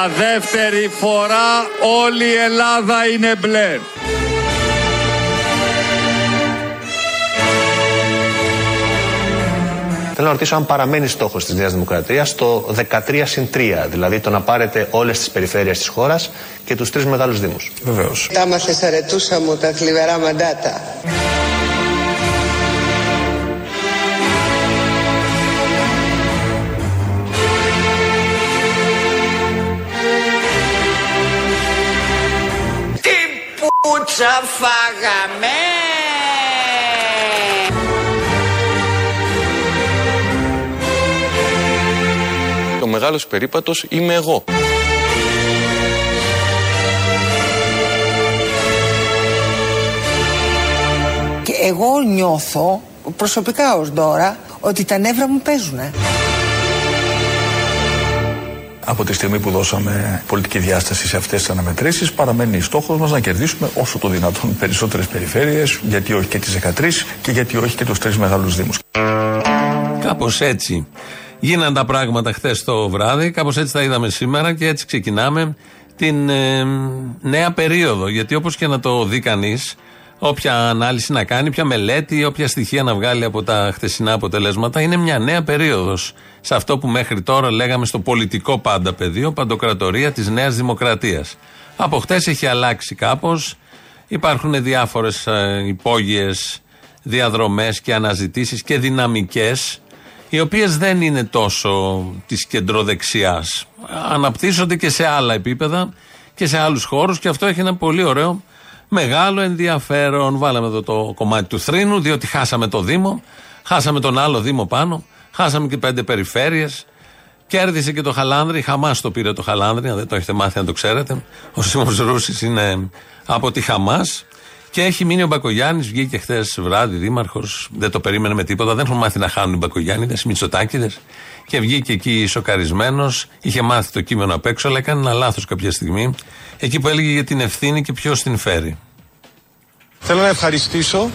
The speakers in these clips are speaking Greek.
Για δεύτερη φορά όλη η Ελλάδα είναι μπλε. Θέλω να ρωτήσω αν παραμένει στόχος της Νέας Δημοκρατίας το 13 συν 3, δηλαδή το να πάρετε όλες τις περιφέρειες της χώρας και τους τρεις μεγάλους Δήμους. Βεβαίως. Τα μαθεσαρετούσα μου τα θλιβερά μαντάτα. Φάγαμε! Ο μεγάλος περίπατος είμαι εγώ. Και εγώ νιώθω προσωπικά ως τώρα ότι τα νεύρα μου παίζουνε. Από τη στιγμή που δώσαμε πολιτική διάσταση σε αυτές τις αναμετρήσεις, παραμένει στόχος μας να κερδίσουμε όσο το δυνατόν περισσότερες περιφέρειες, γιατί όχι και τις 13 και γιατί όχι και τους τρεις μεγάλους Δήμους. Κάπως έτσι γίναν τα πράγματα χθες το βράδυ, κάπως έτσι τα είδαμε σήμερα και έτσι ξεκινάμε την ε, νέα περίοδο. Γιατί όπως και να το δει κανείς, όποια ανάλυση να κάνει, όποια μελέτη, όποια στοιχεία να βγάλει από τα χθεσινά αποτελέσματα, είναι μια νέα περίοδος. Σε αυτό που μέχρι τώρα λέγαμε στο πολιτικό πάντα πεδίο, παντοκρατορία της Νέας Δημοκρατίας. Από χτες έχει αλλάξει κάπως. Υπάρχουν διάφορες υπόγειες διαδρομές και αναζητήσεις και δυναμικές, οι οποίες δεν είναι τόσο της κεντροδεξιάς. Αναπτύσσονται και σε άλλα επίπεδα και σε άλλους χώρους και αυτό έχει ένα πολύ ωραίο μεγάλο ενδιαφέρον. Βάλαμε εδώ το κομμάτι του θρήνου, διότι χάσαμε το Δήμο, χάσαμε τον άλλο Δήμο πάνω, χάσαμε και πέντε περιφέρειες. Κέρδισε και το Χαλάνδρη, Χαμάς το πήρε το Χαλάνδρη, αν δεν το έχετε μάθει, αν το ξέρετε. Ο Σίμω Ρούσης είναι από τη Χαμάς. Και έχει μείνει ο Μπακογιάννης, βγήκε χθες βράδυ δήμαρχος, δεν το περίμενε με τίποτα. Δεν έχουν μάθει να χάνουν οι Μπακογιάννηδες, οι Μητσοτάκηδες. Και βγήκε εκεί σοκαρισμένος, είχε μάθει το κείμενο απ' έξω, αλλά έκανε ένα λάθος κάποια στιγμή. Εκεί που έλεγε για την ευθύνη και ποιος την φέρει. Θέλω να ευχαριστήσω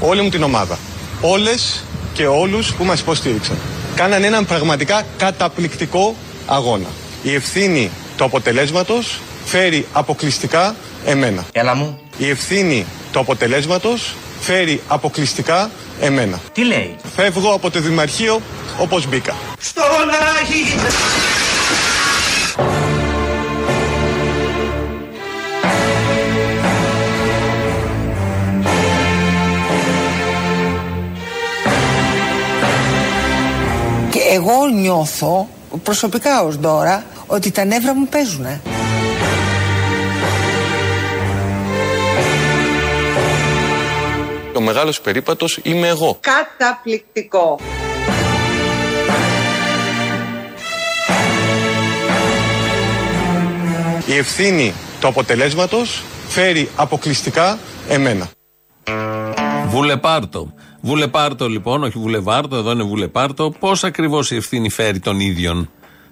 όλη μου την ομάδα. Όλες και όλους που μας υποστήριξαν. Κάνανε έναν πραγματικά καταπληκτικό αγώνα. Η ευθύνη του αποτελέσματος φέρει αποκλειστικά εμένα. Έλα μου. Η ευθύνη του αποτελέσματος φέρει αποκλειστικά εμένα. Τι λέει; Φεύγω από το Δημαρχείο όπως μπήκα. Στον Αγίνα. Και εγώ νιώθω προσωπικά ως τώρα ότι τα νεύρα μου παίζουνε. Ο μεγάλος περίπατος είμαι εγώ. Καταπληκτικό. Η ευθύνη του αποτελέσματος φέρει αποκλειστικά εμένα. Βουλεπάρτο. Βουλεπάρτο λοιπόν, όχι βουλεβάρτο, εδώ είναι βουλεπάρτο. Πώς ακριβώς η ευθύνη φέρει των ίδιων.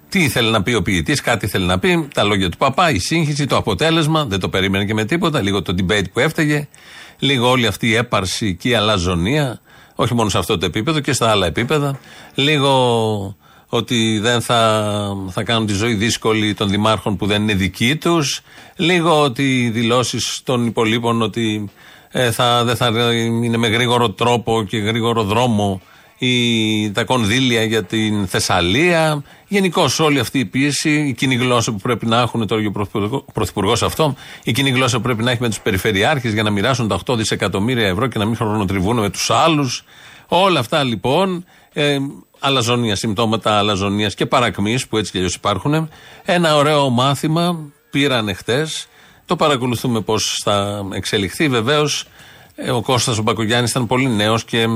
Τι ήθελε να πει ο ποιητής, κάτι ήθελε να πει, τα λόγια του παπά, η σύγχυση, το αποτέλεσμα, δεν το περίμενε και με τίποτα, λίγο το debate που έφταιγε, λίγο όλη αυτή η έπαρση και η αλαζονία, όχι μόνο σε αυτό το επίπεδο και στα άλλα επίπεδα, λίγο ότι δεν θα, θα κάνουν τη ζωή δύσκολη των δημάρχων που δεν είναι δικοί τους, λίγο ότι οι δηλώσεις των υπολείπων ότι ε, θα, δεν θα είναι με γρήγορο τρόπο και γρήγορο δρόμο η, τα κονδύλια για την Θεσσαλία. Γενικώ όλη αυτή η πίεση, η κοινή γλώσσα που πρέπει να έχουν τώρα και ο Πρωθυπουργός αυτό, η κοινή γλώσσα που πρέπει να έχει με τους Περιφερειάρχες για να μοιράσουν τα 8 δισεκατομμύρια ευρώ και να μην χρονοτριβούν με τους άλλους. Όλα αυτά λοιπόν, ε, αλαζονία, συμπτώματα αλαζονίας και παρακμής που έτσι κι αλλιώς υπάρχουν. Ένα ωραίο μάθημα πήραν χτες. Το παρακολουθούμε πώς θα εξελιχθεί. Βεβαίως, ο Κώστας ο Μπακογιάννης ήταν πολύ νέος και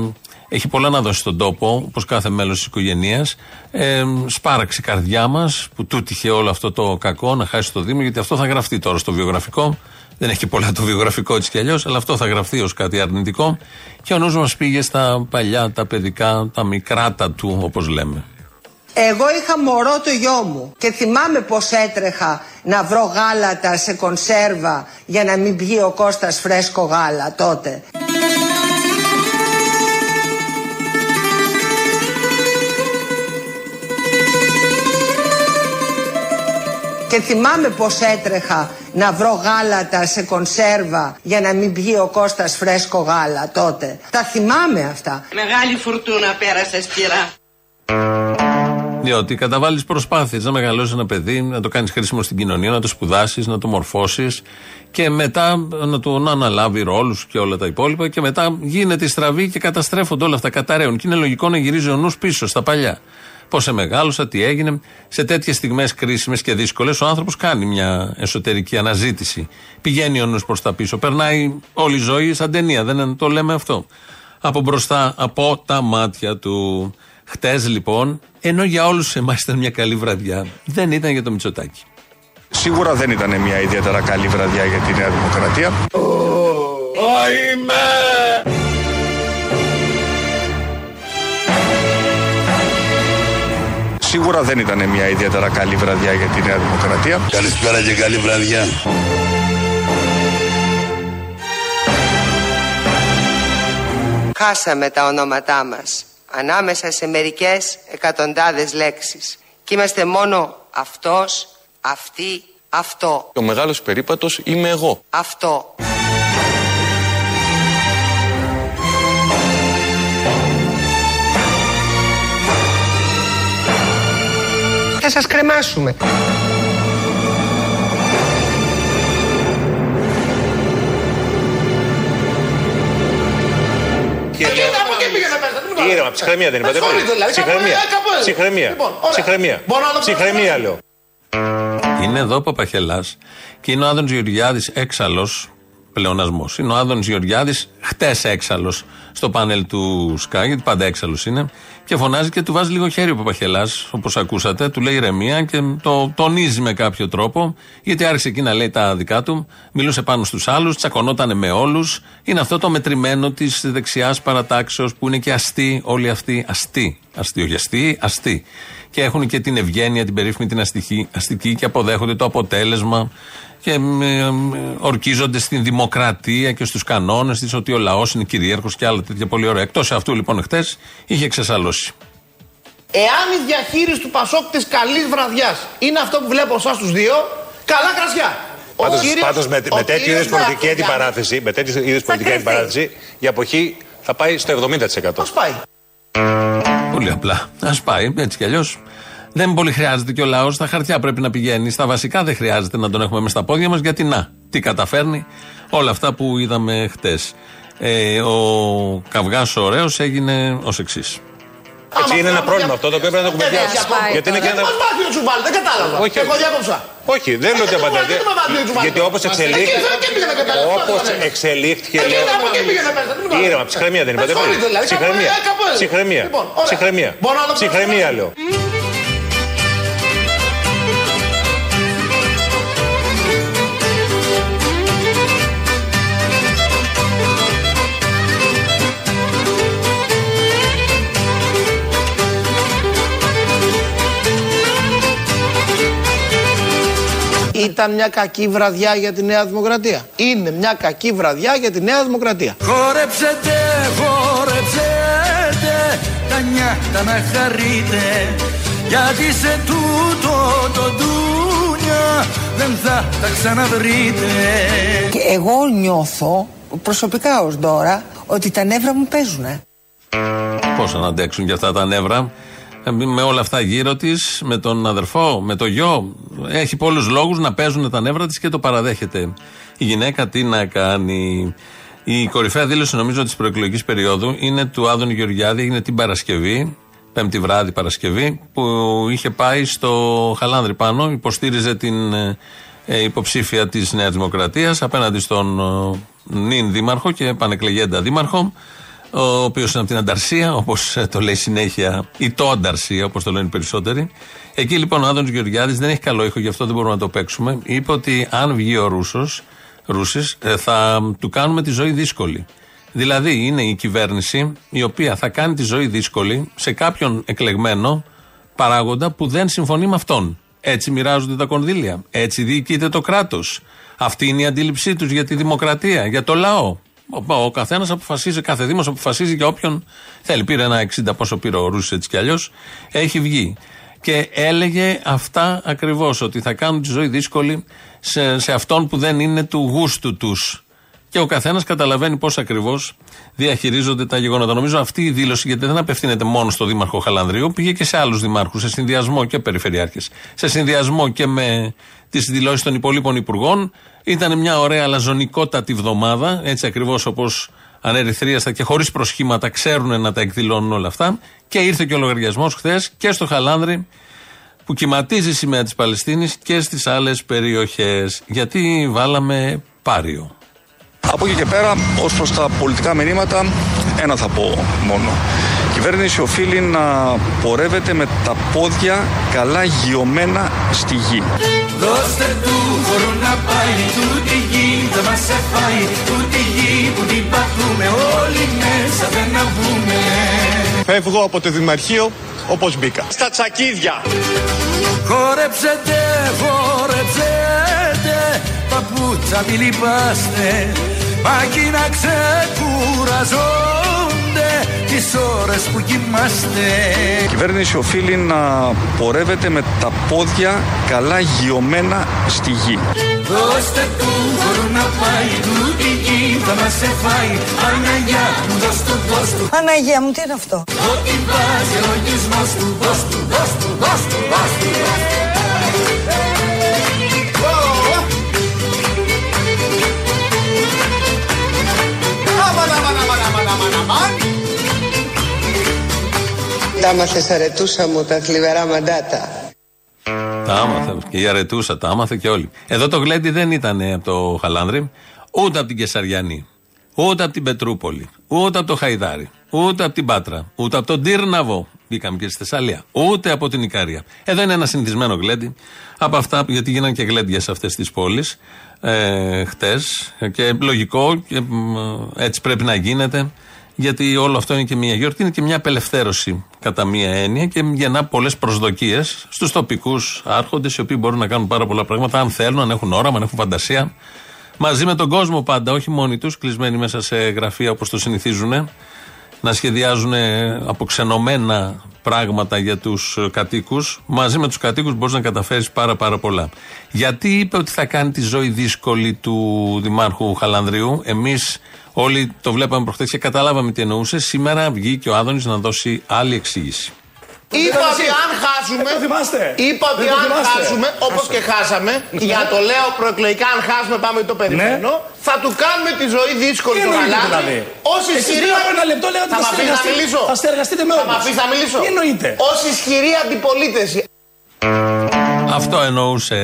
έχει πολλά να δώσει στον τόπο, όπως κάθε μέλος της οικογένειας. Ε, σπάραξε η καρδιά μας που του τύχε όλο αυτό το κακό να χάσει το Δήμο, γιατί αυτό θα γραφτεί τώρα στο βιογραφικό. Δεν έχει πολλά το βιογραφικό τη κι αλλιώς, αλλά αυτό θα γραφτεί ως κάτι αρνητικό. Και ο νους μας πήγε στα παλιά, τα παιδικά, τα μικράτα του, όπως λέμε. Εγώ είχα μωρό το γιο μου και θυμάμαι πως έτρεχα να βρω γάλατα σε κονσέρβα για να μην πιει ο Κώστας φρέσκο γάλα τότε. Και θυμάμαι πως έτρεχα να βρω γάλατα σε κονσέρβα για να μην πιει ο Κώστας φρέσκο γάλα τότε. Τα θυμάμαι αυτά. Μεγάλη φουρτούνα πέρασε σπυρά. Διότι καταβάλεις προσπάθειες να μεγαλώσεις ένα παιδί, να το κάνεις χρήσιμο στην κοινωνία, να το σπουδάσεις, να το μορφώσεις και μετά να του να αναλάβει ρόλους και όλα τα υπόλοιπα. Και μετά γίνεται η στραβή και καταστρέφονται όλα αυτά, καταραίουν. Και είναι λογικό να γυρίζει ο νου πίσω στα παλιά. Πώς σε μεγάλωσα, τι έγινε. Σε τέτοιες στιγμές κρίσιμες και δύσκολες, ο άνθρωπος κάνει μια εσωτερική αναζήτηση. Πηγαίνει ο νους προς τα πίσω. Περνάει όλη η ζωή σαν ταινία, δεν το λέμε αυτό. Από μπροστά, από τα μάτια του. Χτες λοιπόν, ενώ για όλους εμάς ήταν μια καλή βραδιά, δεν ήταν για το Μητσοτάκι. Σίγουρα δεν ήταν μια ιδιαίτερα καλή βραδιά για τη Νέα Δημοκρατία. Σίγουρα δεν ήταν μια ιδιαίτερα καλή βραδιά για τη Νέα Δημοκρατία. Καλησπέρα και καλή βραδιά. Χάσαμε τα ονόματά μας ανάμεσα σε μερικές εκατοντάδες λέξεις. Και είμαστε μόνο αυτός, αυτή, αυτό, Ο μεγάλος περίπατος είμαι εγώ. αυτό. Θα σας κρεμάσουμε. Ήρεμα, ψυχραιμία δεν είπατε. Ψυχραιμία. Ψυχραιμία. Ψυχραιμία. Ψυχραιμία λέω. Είναι εδώ ο Παπαχελάς και είναι ο Άδωνη Γεωργιάδης έξαλλος. Πλεονασμός. Είναι ο Άδωνης Γεωργιάδης, χτες έξαλλος στο πάνελ του Sky, γιατί πάντα έξαλλος είναι, και φωνάζει και του βάζει λίγο χέρι ο Παπαχελάς, όπως ακούσατε, του λέει ηρεμία και το τονίζει με κάποιο τρόπο, γιατί άρχισε εκεί να λέει τα δικά του, μιλούσε πάνω στους άλλους, τσακωνόταν με όλους. Είναι αυτό το μετρημένο της δεξιάς παρατάξεως που είναι και αστεί όλοι αυτοί. Αστεί. Αστεί, όχι αστεί, αστεί. Και έχουν και την ευγένεια, την περίφημη την αστική, αστική και αποδέχονται το αποτέλεσμα και ε, ε, ορκίζονται στην δημοκρατία και στους κανόνες της ότι ο λαός είναι κυρίαρχος και άλλα τέτοια πολύ ωραία. Εκτός αυτού λοιπόν χτε είχε ξεσαλώσει. Εάν η διαχείριση του Πασόκ της καλής βραδιάς είναι αυτό που βλέπω εσάς τους δύο, καλά κρασιά. Ο Πάντως, κύριος- πάντως με, ο με τέτοιου κύριος είδους πολιτική Μπρακογιάννης αντιπαράθεση, με τέτοιου είδους πολιτική κρυφτεί. αντιπαράθεση, η αποχή θα πάει στο 70%. Πώς πάει; Πολύ απλά. Α πάει έτσι κι αλλιώς. Δεν πολύ χρειάζεται και ο λαός. Στα χαρτιά πρέπει να πηγαίνει. Στα βασικά δεν χρειάζεται να τον έχουμε με στα πόδια μας γιατί να, τι καταφέρνει. Όλα αυτά που είδαμε χτες. Ε, ο καυγάς ο ωραίος έγινε ως εξής. Έτσι είναι ένα πρόβλημα αυτό το οποίο πρέπει να το κουβεντιάσουμε. Γιατί είναι και ένα. Πώς πάει να σου βάλει, δεν κατάλαβα. Όχι. Εγώ διάκοψα. Όχι, δεν λέω ότι Ε, δεν απαντάτε. μπορεί, δεν με βάζει, δεν Γιατί με όπω βάζει. εξελίχθηκε. Εκεί- εκεί πήγαινε και πέρα, Όπως αυτό δεν είναι. εξελίχθηκε. Εκεί λέω- από εκεί πήγαινε πέρα, δεν με βάζει. Ήρεμα, ψυχραιμία δεν είπατε Με πριν. συγχωρείτε, δηλαδή, Ψυχραιμία. κάπου- ε, κάπου έτσι. Ψυχραιμία. Λοιπόν, ωραία. Ψυχραιμία. Μπορώ να το Ψυχραιμία προσθέσω. λέω. Ήταν μια κακή βραδιά για τη Νέα Δημοκρατία. Είναι μια κακή βραδιά για τη Νέα Δημοκρατία. Χόρεψετε, χόρεψετε τα νιάτα να χαρείτε γιατί σε τούτο το ντούνια δεν θα τα ξαναβρείτε Και εγώ νιώθω, προσωπικά ως τώρα, ότι τα νεύρα μου παίζουνε. Πώς να αντέξουν και αυτά τα νεύρα; Ε, Με όλα αυτά γύρω της, με τον αδερφό, με το γιο. Έχει πολλούς λόγους να παίζουν τα νεύρα της και το παραδέχεται. Η γυναίκα τι να κάνει. Η κορυφαία δήλωση νομίζω της προεκλογικής περίοδου είναι του Άδωνη Γεωργιάδη, έγινε την Παρασκευή, Πέμπτη βράδυ Παρασκευή, που είχε πάει στο Χαλάνδρη πάνω, υποστήριζε την ε, ε, υποψήφια της Νέας Δημοκρατίας απέναντι στον ε, νυν δήμαρχο και επανεκλεγέντα δήμαρχο ο οποίος είναι από την Ανταρσία, όπως το λέει συνέχεια, ή το Ανταρσία, όπως το λένε οι περισσότεροι. Εκεί λοιπόν ο Άδωνο Γεωργιάδης δεν έχει καλό ήχο, γι' αυτό δεν μπορούμε να το παίξουμε. Είπε ότι αν βγει ο Ρούσος, Ρούσης, ε, θα του κάνουμε τη ζωή δύσκολη. Δηλαδή είναι η κυβέρνηση η οποία θα κάνει τη ζωή δύσκολη σε κάποιον εκλεγμένο παράγοντα που δεν συμφωνεί με αυτόν. Έτσι μοιράζονται τα κονδύλια. Έτσι διοικείται το κράτος. Αυτή είναι η αντίληψή τους για τη δημοκρατία, για το λαό. Ο, ο καθένας αποφασίζει, κάθε Δήμος αποφασίζει για όποιον θέλει. Πήρε ένα 60 πόσο πήρε ο Ρούσης έτσι κι αλλιώς. Έχει βγει. Και έλεγε αυτά ακριβώς, ότι θα κάνουν τη ζωή δύσκολη σε, σε αυτόν που δεν είναι του γούστου τους. Και ο καθένας καταλαβαίνει πώς ακριβώς διαχειρίζονται τα γεγονότα. Νομίζω αυτή η δήλωση, γιατί δεν απευθύνεται μόνο στο Δήμαρχο Χαλανδρίου, πήγε και σε άλλους δημάρχους, σε συνδυασμό και περιφερειάρχες. Σε συνδυασμό και με τι δηλώσει των υπολείπων υπουργών. Ήταν μια ωραία λαζονικότατη βδομάδα, έτσι ακριβώς όπως ανερυθρίαστα και χωρίς προσχήματα ξέρουν να τα εκδηλώνουν όλα αυτά. Και ήρθε και ο λογαριασμός χθες και στο Χαλάνδρη που κυματίζει η σημαία της Παλαιστίνης και στις άλλες περιοχές. Γιατί βάλαμε πάριο. Από εκεί και πέρα, ως προς τα πολιτικά μηνύματα, ένα θα πω μόνο. Η κυβέρνηση οφείλει να πορεύεται με τα πόδια καλά γιωμένα στη γη. Δώστε του χώρο να πάει τούτη γη δεν μας εφάει Τούτη γη που την πατούμε όλοι μέσα δεν να βγούμε Φεύγω από το Δημαρχείο όπως μπήκα. Στα τσακίδια. Χόρεψετε, χόρεψετε Παπούτσα μη λυπάστε Μάκινα ξεκουραζόνται Τις ώρες που κοιμάστε Η κυβέρνηση οφείλει να πορεύεται με τα πόδια καλά γιωμένα στη γη. Δώστε του χώρο να πάει Τούτη γη θα μας εφάει Παναγιά μου δώσ' του, δώσ' του Παναγία μου, τι είναι αυτό; Ό,τι βάζει ο λογισμός του Δώσ' του, δώσ' του, δώσ' του, δώσ' του Τα μάθες αρετούσα μου τα θλιβερά μαντάτα. Τα άμαθε. Και η Αρετούσα τα άμαθε και όλοι. Εδώ το γλέντι δεν ήταν από το Χαλάνδρη, ούτε από την Κεσαριανή, ούτε από την Πετρούπολη, ούτε από το Χαϊδάρι, ούτε από την Πάτρα, ούτε από τον Τύρναβο. Μπήκαμε και στη Θεσσαλία, ούτε από την Ικαρία. Εδώ είναι ένα συνηθισμένο γλέντι από αυτά, γιατί γίνανε και γλέντια σε αυτές τις πόλεις ε, χτες. Και λογικό, και, μ, έτσι πρέπει να γίνεται. Γιατί όλο αυτό είναι και μια γιορτή, είναι και μια απελευθέρωση κατά μία έννοια και γεννά πολλές προσδοκίες στους τοπικούς άρχοντες, οι οποίοι μπορούν να κάνουν πάρα πολλά πράγματα, αν θέλουν, αν έχουν όραμα, αν έχουν φαντασία. Μαζί με τον κόσμο πάντα, όχι μόνοι τους, κλεισμένοι μέσα σε γραφεία όπως το συνηθίζουν, να σχεδιάζουν αποξενωμένα πράγματα για τους κατοίκους. Μαζί με τους κατοίκους μπορείς να καταφέρεις πάρα, πάρα πολλά. Γιατί είπε ότι θα κάνει τη ζωή δύσκολη του Δημάρχου Χαλανδρίου. Εμείς όλοι το βλέπαμε προχθέ και καταλάβαμε τι εννοούσε. Σήμερα βγήκε ο Άδωνης να δώσει άλλη εξήγηση. Είπα ότι αν χάσουμε. Είπα ότι αν χάσουμε, όπως και χάσαμε, για το λέω προεκλογικά, αν χάσουμε πάμε το περιμένω, θα του κάνουμε τη ζωή δύσκολη Τι του εννοείται Γαλάνη. δηλαδή; Ως Εσείς ισχυρή. πριν από ένα λεπτό λέγατε Θα θα μ' αφήσεις να συνεργαστείτε- μιλήσω. θα συνεργαστείτε με Θα μ' όλους. αφήσεις να μιλήσω. Τι εννοείται; Ω ισχυρή αντιπολίτευση. Αυτό εννοούσε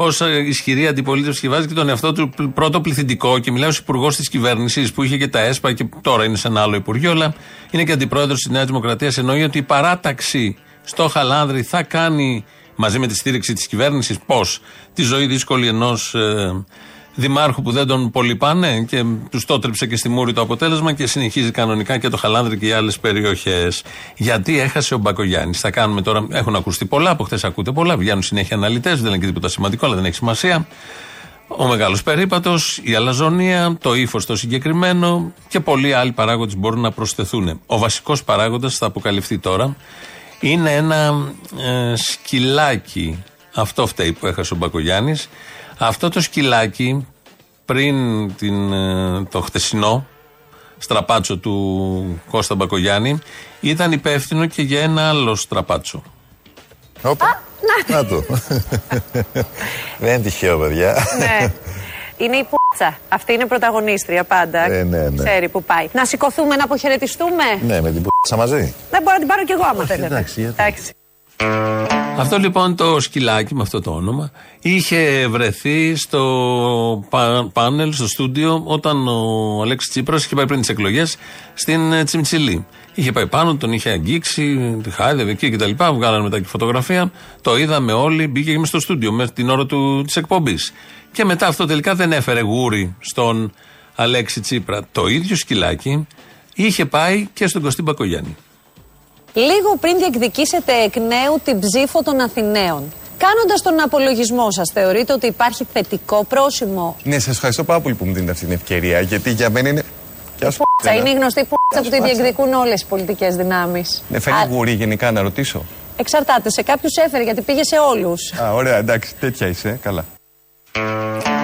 ως ισχυρή αντιπολίτευση και βάζει και τον εαυτό του πλ- πρώτο πληθυντικό και μιλάει ως υπουργός της κυβέρνησης που είχε και τα ΕΣΠΑ και τώρα είναι σε ένα άλλο υπουργείο, αλλά είναι και αντιπρόεδρος της Νέας Δημοκρατίας. Εννοεί ότι η παράταξη στο Χαλάνδρη θα κάνει μαζί με τη στήριξη της κυβέρνησης πώς τη ζωή δύσκολη ενός δημάρχου που δεν τον πολύ πάνε και τους το έτρεψε και στη μούρη το αποτέλεσμα και συνεχίζει κανονικά και το Χαλάνδρη και οι άλλες περιοχές. Γιατί έχασε ο Μπακογιάννης. Θα κάνουμε τώρα, έχουν ακουστεί πολλά, από χθες ακούτε πολλά, βγαίνουν συνέχεια αναλυτές, δεν είναι και τίποτα σημαντικό, αλλά δεν έχει σημασία. Ο μεγάλος περίπατος, η αλαζονία, το ύφος το συγκεκριμένο και πολλοί άλλοι παράγοντες μπορούν να προσθεθούν. Ο βασικός παράγοντας θα αποκαλυφθεί τώρα. Είναι ένα ε, σκυλάκι. Αυτό φταίει που έχασε ο Μπακογιάννης. Αυτό το σκυλάκι πριν την, ε, το χτεσινό στραπάτσο του Κώστα Μπακογιάννη ήταν υπεύθυνο και για ένα άλλο στραπάτσο. Όπα. Να το. Δεν είναι τυχαίο, παιδιά. Ναι. Είναι η πούτσα. Αυτή είναι πρωταγωνίστρια πάντα. Ε, ναι, ναι. Ξέρει που πάει. Να σηκωθούμε, να αποχαιρετιστούμε; Ναι, με την π***σα μαζί. Δεν μπορώ να την πάρω κι εγώ άμα θέλετε. εντάξει, γιατί. Εντάξει. Αυτό λοιπόν το σκυλάκι με αυτό το όνομα είχε βρεθεί στο πα- πάνελ, στο στούντιο, όταν ο Αλέξης Τσίπρας είχε πάει πριν τις εκλογές στην ε, Τσιμιτσιλή. Είχε πάει πάνω, τον είχε αγγίξει, τη χάιδευε εκεί κτλ. Βγάλανε μετά και φωτογραφία. Το είδαμε όλοι, μπήκε και μες στο στούντιο με την ώρα του, της εκπομπής. Και μετά αυτό τελικά δεν έφερε γούρι στον Αλέξη Τσίπρα. Το ίδιο σκυλάκι είχε πάει και στον Κωστή Μπακογιάννη. Λίγο πριν διεκδικήσετε εκ νέου την ψήφο των Αθηναίων. Κάνοντας τον απολογισμό σας, θεωρείτε ότι υπάρχει θετικό πρόσημο; Ναι, σας ευχαριστώ πάρα πολύ που μου δίνετε αυτή την ευκαιρία, γιατί για μένα είναι. Γεια σου, Πούτσα, Έλα. είναι η γνωστή πούτσα που τη Πάτσα. διεκδικούν όλες οι πολιτικές δυνάμεις. Με φέρνει γουρί γενικά να ρωτήσω. Εξαρτάται. Σε κάποιους έφερε γιατί πήγε σε όλους. Α, ωραία, εντάξει, τέτοια είσαι. Καλά.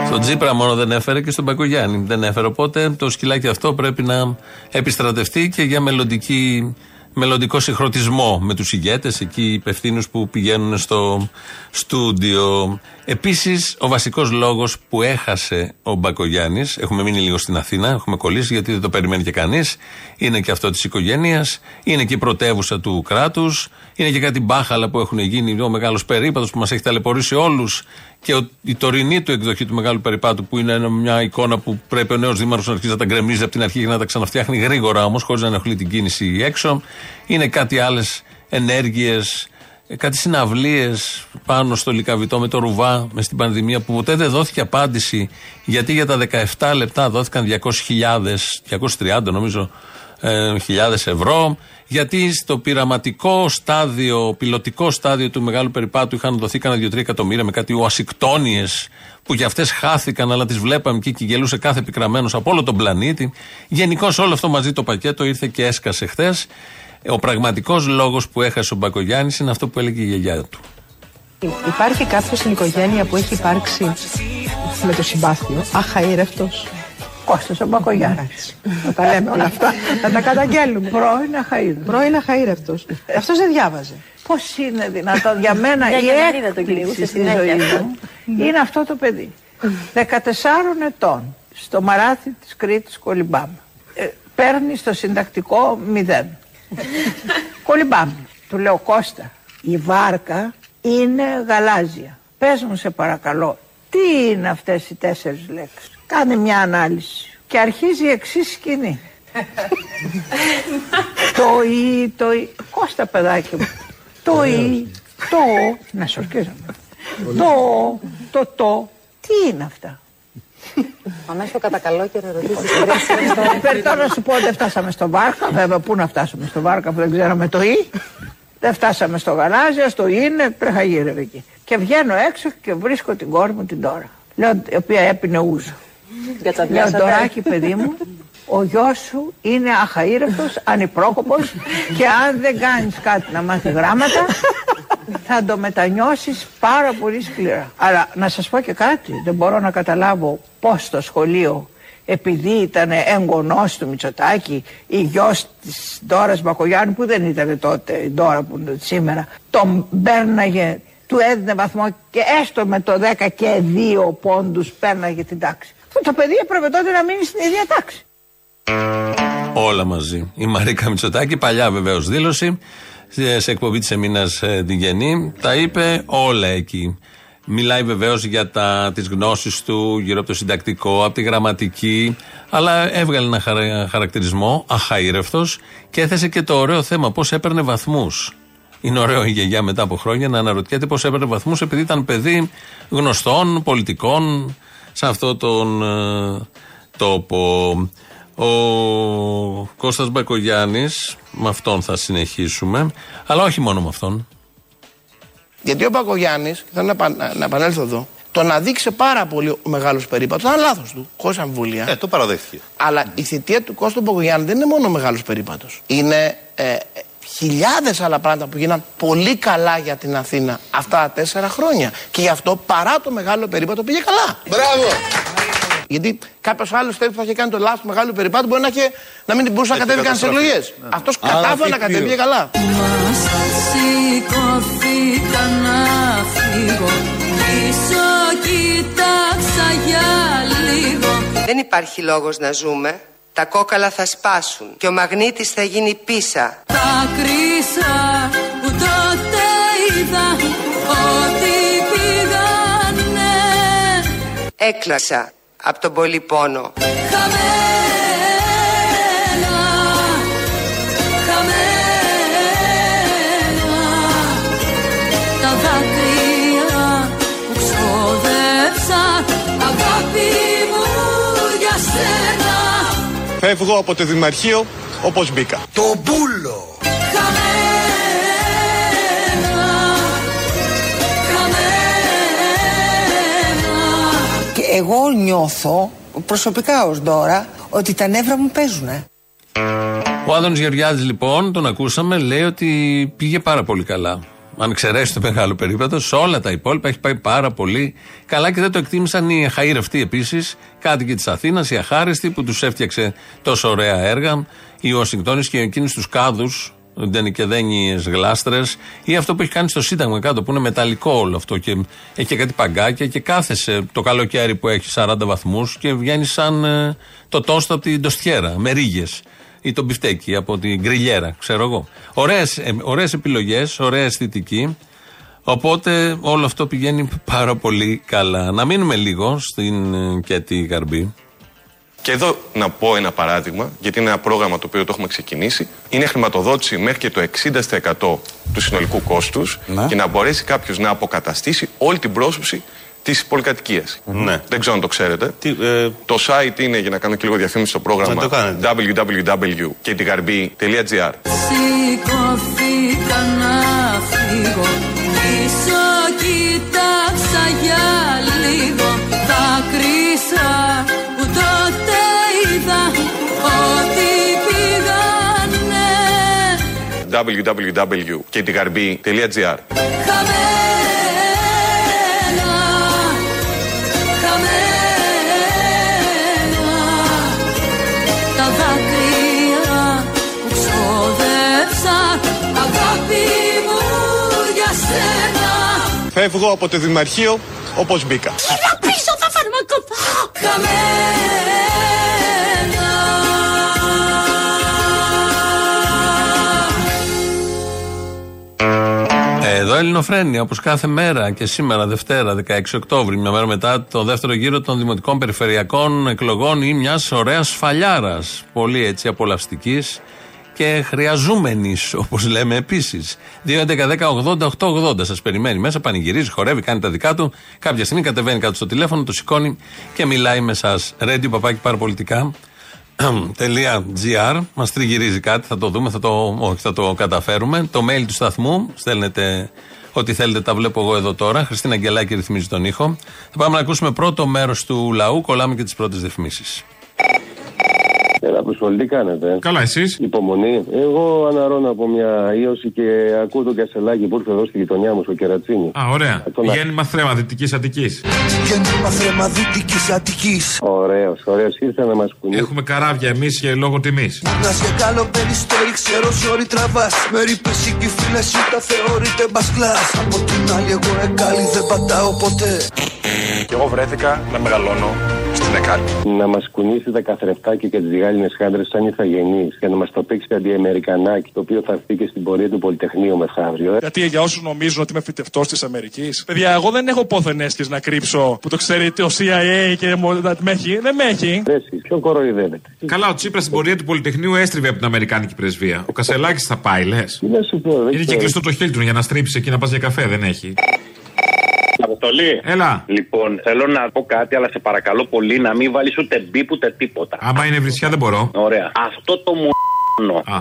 Στον Τζίπρα μόνο δεν έφερε και στον Μπακογιάννη δεν έφερε. Οπότε το σκυλάκι αυτό πρέπει να επιστρατευτεί και για μελλοντική μελλοντικό συγχρονισμό με τους ηγέτες, εκεί οι υπευθύνους που πηγαίνουν στο στούντιο. Επίσης, ο βασικός λόγος που έχασε ο Μπακογιάννης, έχουμε μείνει λίγο στην Αθήνα, έχουμε κολλήσει γιατί δεν το περιμένει και κανείς, είναι και αυτό της οικογένειας, είναι και η πρωτεύουσα του κράτους, είναι και κάτι μπάχαλα που έχουν γίνει, ο μεγάλος περίπατος που μας έχει ταλαιπωρήσει όλους και ο, η τωρινή του εκδοχή του μεγάλου περιπάτου που είναι μια εικόνα που πρέπει ο νέος δήμαρχος να αρχίσει να τα γκρεμίζει από την αρχή και να τα ξαναφτιάχνει γρήγορα όμως, χωρίς να ενοχλεί την κίνηση έξω. Είναι κάτι άλλες ενέργειες, κάτι συναυλίες πάνω στο λικαβιτό με το ρουβά, μες στην πανδημία που ποτέ δεν δόθηκε απάντηση γιατί για τα 17 λεπτά δόθηκαν 200.000, 230 νομίζω, ε, χιλιάδες ευρώ γιατί στο πειραματικό στάδιο, πιλωτικό στάδιο του μεγάλου περιπάτου είχαν δοθεί κανένα 2-3 εκατομμύρια με κάτι οασικτόνιε που για αυτές χάθηκαν, αλλά τις βλέπαμε εκεί και γελούσε κάθε επικραμένος από όλο τον πλανήτη. Γενικώς όλο αυτό μαζί το πακέτο ήρθε και έσκασε χθες. Ο πραγματικός λόγος που έχασε ο Μπακογιάννης είναι αυτό που έλεγε η γιαγιά του. Υπάρχει κάποιος στην οικογένεια που έχει υπάρξει με το συμπάθειο, αχαήρευτος, Κώστας ο Μπακογιάννης. Να τα λέμε όλα αυτά, να τα καταγγέλουμε. Πρώην αχαήρευτος. Πρώην αχαήρευτος. Αυτός δεν διάβαζε. Πώς είναι δυνατόν για μένα η έκπληξη στη ζωή μου είναι αυτό το παιδί. 14 ετών στο μαράθι της Κρήτης Κολυμπάμε. Ε, παίρνει στο συντακτικό μηδέν. Κολυμπάμε. Του λέω Κώστα, η βάρκα είναι γαλάζια. Πες μου σε παρακαλώ, τι είναι αυτές οι τέσσερις λέξεις; Κάνε μια ανάλυση. Και αρχίζει η εξή σκηνή. το ή, το ή. Κώστα παιδάκι μου. Το ή, το, να σορκίζομαι. Το, το, το. Τι είναι αυτά; Πάμε στο κατακαλό και ρωτήσεις. Περιτώ να σου πω δεν φτάσαμε στο Βάρκα. Βέβαια πού να φτάσουμε στο Βάρκα που δεν ξέραμε το ή. Δεν φτάσαμε στο γαλάζια, στο είναι, πρεχαγύρευε εκεί. Και βγαίνω έξω και βρίσκω την κόρη μου την τώρα. Λέω, η οποία έπινε ούζο. Λέω τωράκι παιδί μου, ο γιος σου είναι αχαήρευτος, ανυπρόκοπος και αν δεν κάνεις κάτι να μάθει γράμματα θα το μετανιώσεις πάρα πολύ σκληρά. Αλλά να σας πω και κάτι, δεν μπορώ να καταλάβω πώς το σχολείο επειδή ήταν εγγονός του Μητσοτάκη ή γιος της Ντόρας Μπακογιάννη που δεν ήταν τότε η Ντόρα που είναι σήμερα τον μπέρναγε του έδινε βαθμό και έστω με το 10 και 2 πόντους πέρναγε την τάξη. Το παιδί έπρεπε τότε να μείνει στην ίδια τάξη. Όλα μαζί. Η Μαρίκα Μητσοτάκη, παλιά βεβαίως δήλωση, σε εκπομπή της Εμίνας την Γενή, τα είπε όλα εκεί. Μιλάει βεβαίως για τις γνώσεις του γύρω από το συντακτικό, από τη γραμματική, αλλά έβγαλε ένα χαρακτηρισμό αχαήρευτο και έθεσε και το ωραίο θέμα πώς έπαιρνε βαθμούς. Είναι ωραίο η γιαγιά μετά από χρόνια να αναρωτιέται πώς έπαιρνε βαθμούς επειδή ήταν παιδί γνωστών, πολιτικών, σε αυτό τον ε, τόπο. Ο Κώστας Μπακογιάννης, με αυτόν θα συνεχίσουμε, αλλά όχι μόνο με αυτόν. Γιατί ο Μπακογιάννης, θέλω να, να, επανέλθω εδώ, το να δείξει πάρα πολύ ο μεγάλος περίπατος ήταν λάθος του, χωρίς αμφιβολία. Ε, το παραδέχτηκε. Αλλά η θητεία του Κώστας Μπακογιάννη δεν είναι μόνο ο μεγάλος περίπατος. Είναι ε, χιλιάδες άλλα πράγματα που γίναν πολύ καλά για την Αθήνα αυτά τα τέσσερα χρόνια. Και γι' αυτό παρά το μεγάλο περίπατο πήγε καλά. Μπράβο! Γιατί κάποιος άλλος θέλει που θα είχε κάνει το λάθος του μεγάλου περίπατο μπορεί να, είχε, να μην μπορούσε να κατέβει καν στις εκλογές. Ναι. Αυτός κατάφερε να κατέβει καλά. Δεν υπάρχει λόγος να ζούμε τα κόκαλα θα σπάσουν και ο μαγνήτης θα γίνει πίσα. Τα κρίσα που τότε είδα ότι πήγανε Έκλασα από τον πολύ πόνο. Χαμένα, Φεύγω από το Δημαρχείο όπως μπήκα. Το μπούλο. Και εγώ νιώθω προσωπικά ως τώρα ότι τα νεύρα μου παίζουν. Ο Άδωνης Γεωργιάδης λοιπόν, τον ακούσαμε, λέει ότι πήγε πάρα πολύ καλά. Αν εξαιρέσει το μεγάλο περίπατο, σε όλα τα υπόλοιπα έχει πάει πάρα πολύ καλά και δεν το εκτίμησαν οι χαΐρευτοί επίσης, κάτοικοι της Αθήνας, οι αχάριστοι που τους έφτιαξε τόσο ωραία έργα, οι Ουασιγκτόνες και εκείνους τους κάδους, δεν και δένειες γλάστρες, ή αυτό που έχει κάνει στο Σύνταγμα κάτω, που είναι μεταλλικό όλο αυτό και έχει και κάτι παγκάκια και κάθεσαι το καλοκαίρι που έχει 40 βαθμούς και βγαίνεις σαν ε, το τόστο από την τοστιέρα, με ρίγες ή το μπιφτέκι από την γκριλιέρα, ξέρω εγώ. Ωραίες, ε, ωραίες επιλογές, ωραία αισθητική. Οπότε όλο αυτό πηγαίνει πάρα πολύ καλά. Να μείνουμε λίγο στην ε, Κέτη Γαρμπή. Και εδώ να πω ένα παράδειγμα, γιατί είναι ένα πρόγραμμα το οποίο το έχουμε ξεκινήσει. Είναι χρηματοδότηση μέχρι και το 60% του συνολικού κόστους και να μπορέσει κάποιος να αποκαταστήσει όλη την πρόσωψη της πολυκατοικίας. Ναι. Δεν ξέρω αν το ξέρετε. ε, Το site είναι, για να κάνω και λίγο διαφήμιση στο πρόγραμμα, Να το κάνετε. www.kettigarbee.gr. Σηκώθηκα να φύγω Πίσω κοίταξα για λίγο Δάκρυσα που τότε είδα Ότι πήγανε www.kettigarbee.gr. χαμένα Φεύγω από το Δημαρχείο όπως μπήκα. Κοίτα πίσω θα φαρμακοφάω Χαμένα Εδώ Ελληνοφρένια, όπως κάθε μέρα και σήμερα Δευτέρα, 16 Οκτώβρη, μια μέρα μετά το δεύτερο γύρο των δημοτικών περιφερειακών εκλογών ή μιας ωραίας φαλιάρας. Πολύ έτσι απολαυστικής και χρειαζούμενης, όπως λέμε επίσης. 2.11.10.80.880 σας περιμένει μέσα, πανηγυρίζει, χορεύει, κάνει τα δικά του. Κάποια στιγμή κατεβαίνει κάτω στο τηλέφωνο, το σηκώνει και μιλάει με εσά. Radio παπάκι παραπολιτικά. .gr Μας τριγυρίζει κάτι, θα το δούμε, θα το, όχι, θα το καταφέρουμε. Το mail του σταθμού, στέλνετε ό,τι θέλετε, τα βλέπω εγώ εδώ τώρα. Χριστίνα Αγγελάκη ρυθμίζει τον ήχο. Θα πάμε να ακούσουμε πρώτο μέρος του λαού, κολλάμε και τις πρώτες διαφημίσεις. Έλα, Αποστολή, τι κάνετε; Καλά, εσείς; Υπομονή. Εγώ αναρώνω από μια ίωση και ακούω τον Κασελάκη που ήρθε εδώ στη γειτονιά μου, στο Κερατσίνη. Α, ωραία. Τον- Γέννημα θρέμα Δυτικής Αττικής. Γέννημα θέμα Δυτικής Αττικής. Ωραίος, ωραίος. Ήρθε να μας κουνήσει. Έχουμε καράβια εμείς και λόγω τιμής. Να σε καλό περιστέρι, ξέρω σε όρη τραβάς. Με ρήπες και φίλες σου τα θεωρείτε μπασκλάς. Από την άλλη, εγώ εκάλι δεν πατάω ποτέ. Και εγώ βρέθηκα να μεγαλώνω στην Εκάλη. Να μας κουνήσει τα καθρεφτάκια και τις γάλινε χάντρες σαν ηθαγενείς και να μας το πήξει αντιαμερικανάκι, το οποίο θα έρθει και στην πορεία του Πολυτεχνείου μεθαύριο. ε. Γιατί για όσους νομίζουν ότι είμαι φυτευτός της Αμερικής. Παιδιά, εγώ δεν έχω πόθεν έσκες να κρύψω που το ξέρει το CIA και μου- να με έχει. Δεν με έχει. Ποιον κοροϊδεύετε; Καλά, ο Τσίπρας στην πορεία του Πολυτεχνείου έστριβε από την Αμερικάνικη πρεσβεία. Ο Κασελάκης θα πάει, λες. Να σου πω, δεν Είναι και ξέρω. κλειστό το Χίλτον για να στρίψει εκεί να πας για καφέ, δεν έχει. Αποστολή. Έλα. Λοιπόν, θέλω να πω κάτι, αλλά σε παρακαλώ πολύ να μην βάλεις ούτε μπίπ ούτε τίποτα. Άμα είναι βρισιά δεν μπορώ. Ωραία. Αυτό το μου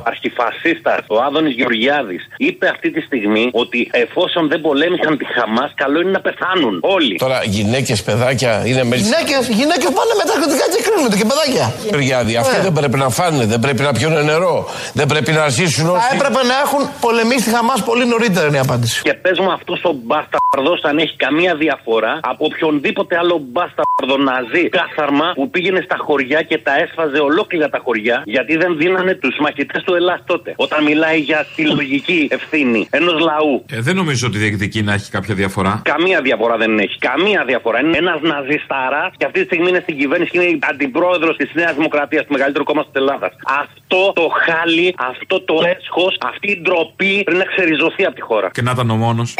αρχιφασίστας, ο Άδωνης Γεωργιάδης, είπε αυτή τη στιγμή ότι εφόσον δεν πολέμησαν τη Χαμάς, καλό είναι να πεθάνουν όλοι. Τώρα γυναίκες, παιδάκια είναι μέλη. Γυναίκες γυναίκες πάνε με τα ναρκωτικά και κρίνονται και παιδάκια. Γεωργιάδη, αυτοί δεν πρέπει να φάνε, δεν πρέπει να πιούν νερό, δεν πρέπει να ζήσουν Θα όσοι. έπρεπε να έχουν πολεμήσει τη Χαμάς πολύ νωρίτερα είναι η απάντηση. Και πες μου αυτό ο μπάσταρδο αν έχει καμία διαφορά από οποιονδήποτε άλλο μπάσταρδο ναζί κάθαρμα που πήγαινε στα χωριά και τα έσφαζε ολόκληρα τα χωριά γιατί δεν δίνανε τους μαχητέ του Ελλάς τότε. Όταν μιλάει για συλλογική ευθύνη ενός λαού. Ε, δεν νομίζω ότι διεκδικεί να έχει κάποια διαφορά. Καμία διαφορά δεν έχει. Καμία διαφορά. Είναι ένας ναζιστάρα και αυτή τη στιγμή είναι στην κυβέρνηση και είναι αντιπρόεδρος της Νέας Δημοκρατίας, του μεγαλύτερου κόμματο της Ελλάδας. Αυτό το χάλι, αυτό το έσχος, αυτή η ντροπή πρέπει να ξεριζωθεί από τη χώρα. Και να ήταν ο μόνος.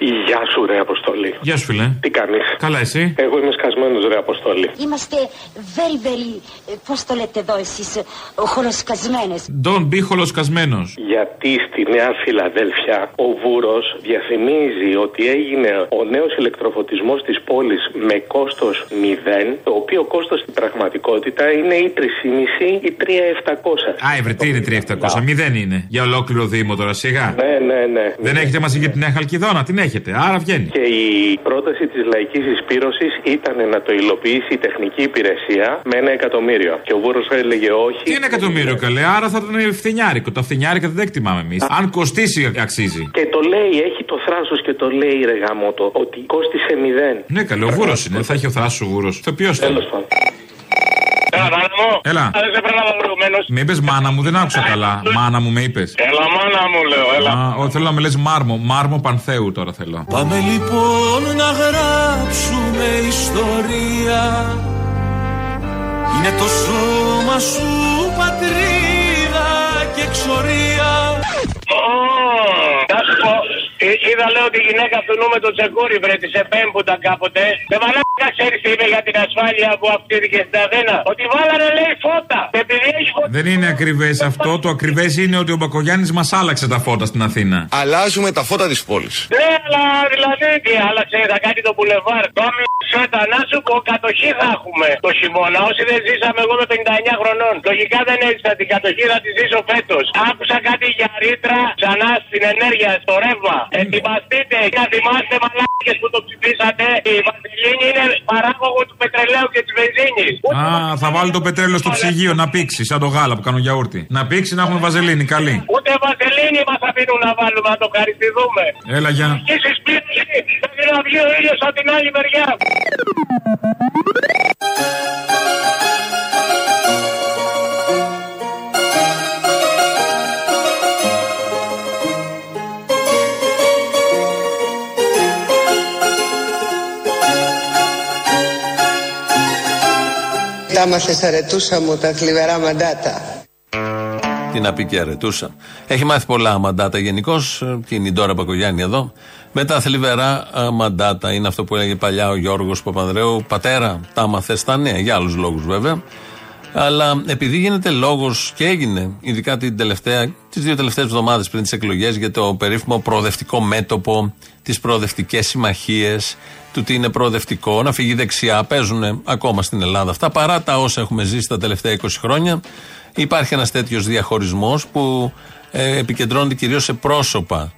Γεια σου, ρε Αποστολή. Γεια σου, φιλέ. Τι κάνεις; Καλά, εσύ; Εγώ είμαι σκασμένος, ρε Αποστολή. Είμαστε very very, ε, πώς το λέτε εδώ εσείς, ε, χολοσκασμένες. Don't be χολοσκασμένος. Γιατί στη Νέα Φιλαδέλφια ο Βούρος διαφημίζει ότι έγινε ο νέος ηλεκτροφωτισμός της πόλης με κόστος 0, το οποίο κόστος στην πραγματικότητα είναι ή 3,5 ή 3,700. Α, ευρετή είναι 3700. Μηδέν είναι. Για ολόκληρο Δήμο τώρα, σιγά. Ναι, ναι, ναι. Δεν έχετε μαζί για την Νέα Χαλκιδόνα, την έχετε. Έχετε. Άρα βγαίνει. Και η πρόταση της λαϊκής εισπήρωσης ήταν να το υλοποιήσει η τεχνική υπηρεσία με ένα εκατομμύριο. Και ο Βούρο έλεγε όχι. Τι ένα εκατομμύριο καλέ, άρα θα ήταν φθηνιάρικο. Τα φθηνιάρικα δεν τα εκτιμάμε εμείς. Αν κοστίσει, αξίζει. Και το λέει, έχει το θράσος και το λέει ρε γαμότο, ότι κόστησε μηδέν. Ναι, καλέ, ο Βούρο είναι. Θα έχει ο θράσος ο Βούρο. Το ποιος Τέλος πάντων. Έλα, μάνα μου. Έλα. Α, δεν σε πρόλαβα προηγουμένως. Με είπε μάνα μου, δεν άκουσα καλά. Μάνα μου με είπες. Έλα, μάνα μου, λέω, έλα. Α, θέλω να με λες μάρμο. Μάρμο Πανθέου τώρα θέλω. Πάμε λοιπόν να γράψουμε ιστορία Είναι το σώμα σου είδα λέω τη γυναίκα του νου με τον τσεκούρι βρε τη επέμπουτα κάποτε. Με μαλάκα ξέρεις τι είπε για την ασφάλεια που αυξήθηκε στην Αθήνα. Ότι βάλανε λέει φώτα. Και επειδή έχει φώτα. Δεν είναι ακριβές αυτό. Το ακριβές είναι ότι ο Μπακογιάννης μας άλλαξε τα φώτα στην Αθήνα. Αλλάζουμε τα φώτα της πόλης. Ναι, αλλά δηλαδή τι άλλαξε, θα κάνει το μπουλεβάρ. Το σέτα, να σου πω, κατοχή θα έχουμε το χειμώνα. Όσοι δεν ζήσαμε εγώ με 59 χρονών. Λογικά δεν έζησα την κατοχή, θα τη ζήσω φέτος. Άκουσα κάτι για ρήτρα ξανά στην ενέργεια, στο ρεύμα. Ετοιμαστείτε, να θυμάστε μαλάκες που το ψηφίσατε. Η Βασιλίνη είναι παράγωγο του πετρελαίου και της βενζίνης. Α, θα βάλω το πετρέλαιο στο ψυγείο να πήξει, σαν το γάλα που κάνω γιαούρτι. Να πήξει να έχουμε βαζελίνη, καλή. Ούτε Βασιλίνη μας αφήνουν να βάλουμε να το χαριστηθούμε. Έλα, για. Και συσπήρωση, θα να βγει ο ήλιος από την άλλη μεριά. Τα μάθες αρετούσα μου τα θλιβερά μαντάτα. Τι να πει και αρετούσα. Έχει μάθει πολλά μαντάτα γενικώ. Και είναι η Ντόρα Μπακογιάννη εδώ. Με τα θλιβερά α, μαντάτα. Είναι αυτό που έλεγε παλιά ο Γιώργος Παπανδρέου. Πατέρα, τα μαθέ στα νέα. Για άλλους λόγους βέβαια. Αλλά επειδή γίνεται λόγος και έγινε, ειδικά την τελευταία, τις δύο τελευταίες εβδομάδες πριν τις εκλογές, για το περίφημο προοδευτικό μέτωπο, τις προοδευτικές συμμαχίες, του τι είναι προοδευτικό, να φύγει δεξιά. Παίζουν ακόμα στην Ελλάδα αυτά, παρά τα όσα έχουμε ζήσει τα τελευταία 20 χρόνια. Υπάρχει ένας τέτοιος διαχωρισμός που ε, επικεντρώνεται κυρίως σε πρόσωπα.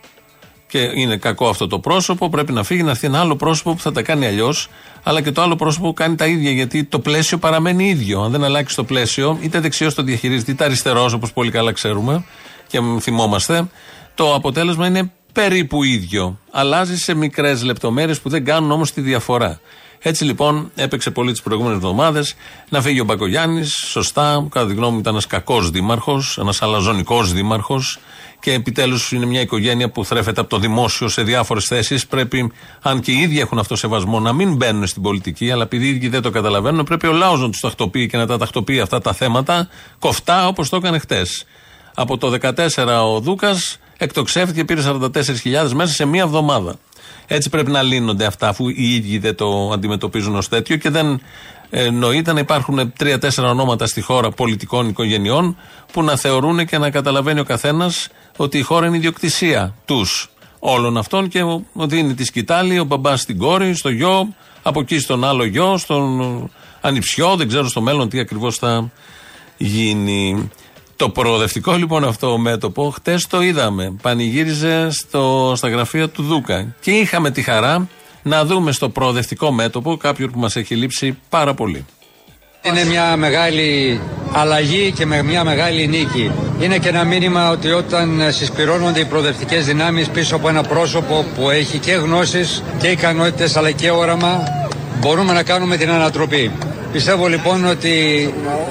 Και είναι κακό αυτό το πρόσωπο, πρέπει να φύγει, να έρθει ένα άλλο πρόσωπο που θα τα κάνει αλλιώς, αλλά και το άλλο πρόσωπο που κάνει τα ίδια, γιατί το πλαίσιο παραμένει ίδιο. Αν δεν αλλάξει το πλαίσιο, είτε δεξιός το διαχειρίζεται, είτε αριστερός, όπως πολύ καλά ξέρουμε και θυμόμαστε, το αποτέλεσμα είναι περίπου ίδιο. Αλλάζει σε μικρές λεπτομέρειες που δεν κάνουν όμως τη διαφορά. Έτσι λοιπόν έπαιξε πολύ τις προηγούμενες εβδομάδες να φύγει ο Μπακογιάννης. Σωστά, κατά τη γνώμη μου ήταν ένας κακός δήμαρχος, ένας αλαζονικός δήμαρχος. Και επιτέλους είναι μια οικογένεια που θρέφεται από το δημόσιο σε διάφορες θέσεις. Πρέπει, αν και οι ίδιοι έχουν αυτό σεβασμό, να μην μπαίνουν στην πολιτική, αλλά επειδή οι ίδιοι δεν το καταλαβαίνουν, πρέπει ο λαός να τους τακτοποιεί και να τα τακτοποιεί αυτά τα θέματα κοφτά όπως το έκανε χτες. Από το 14 ο Δούκας εκτοξεύτηκε, πήρε 44.000 μέσα σε μία εβδομάδα. Έτσι πρέπει να λύνονται αυτά, αφού οι ίδιοι δεν το αντιμετωπίζουν ως τέτοιο και δεν ε, νοείται να υπάρχουν τρία-τέσσερα ονόματα στη χώρα πολιτικών οικογενειών που να θεωρούν και να καταλαβαίνει ο καθένας ότι η χώρα είναι ιδιοκτησία τους όλων αυτών και ότι είναι τη σκητάλη, ο μπαμπάς στην κόρη, στο γιο, από εκεί στον άλλο γιο, στον ανιψιό, δεν ξέρω στο μέλλον τι ακριβώς θα γίνει. Το προοδευτικό λοιπόν αυτό μέτωπο, χτες το είδαμε. Πανηγύριζε στο, στα γραφεία του Δούκα. Και είχαμε τη χαρά να δούμε στο προοδευτικό μέτωπο κάποιον που μας έχει λείψει πάρα πολύ. Είναι μια μεγάλη αλλαγή και με μια μεγάλη νίκη. Είναι και ένα μήνυμα ότι όταν συσπηρώνονται οι προοδευτικές δυνάμεις πίσω από ένα πρόσωπο που έχει και γνώσεις και ικανότητες αλλά και όραμα μπορούμε να κάνουμε την ανατροπή. Πιστεύω λοιπόν ότι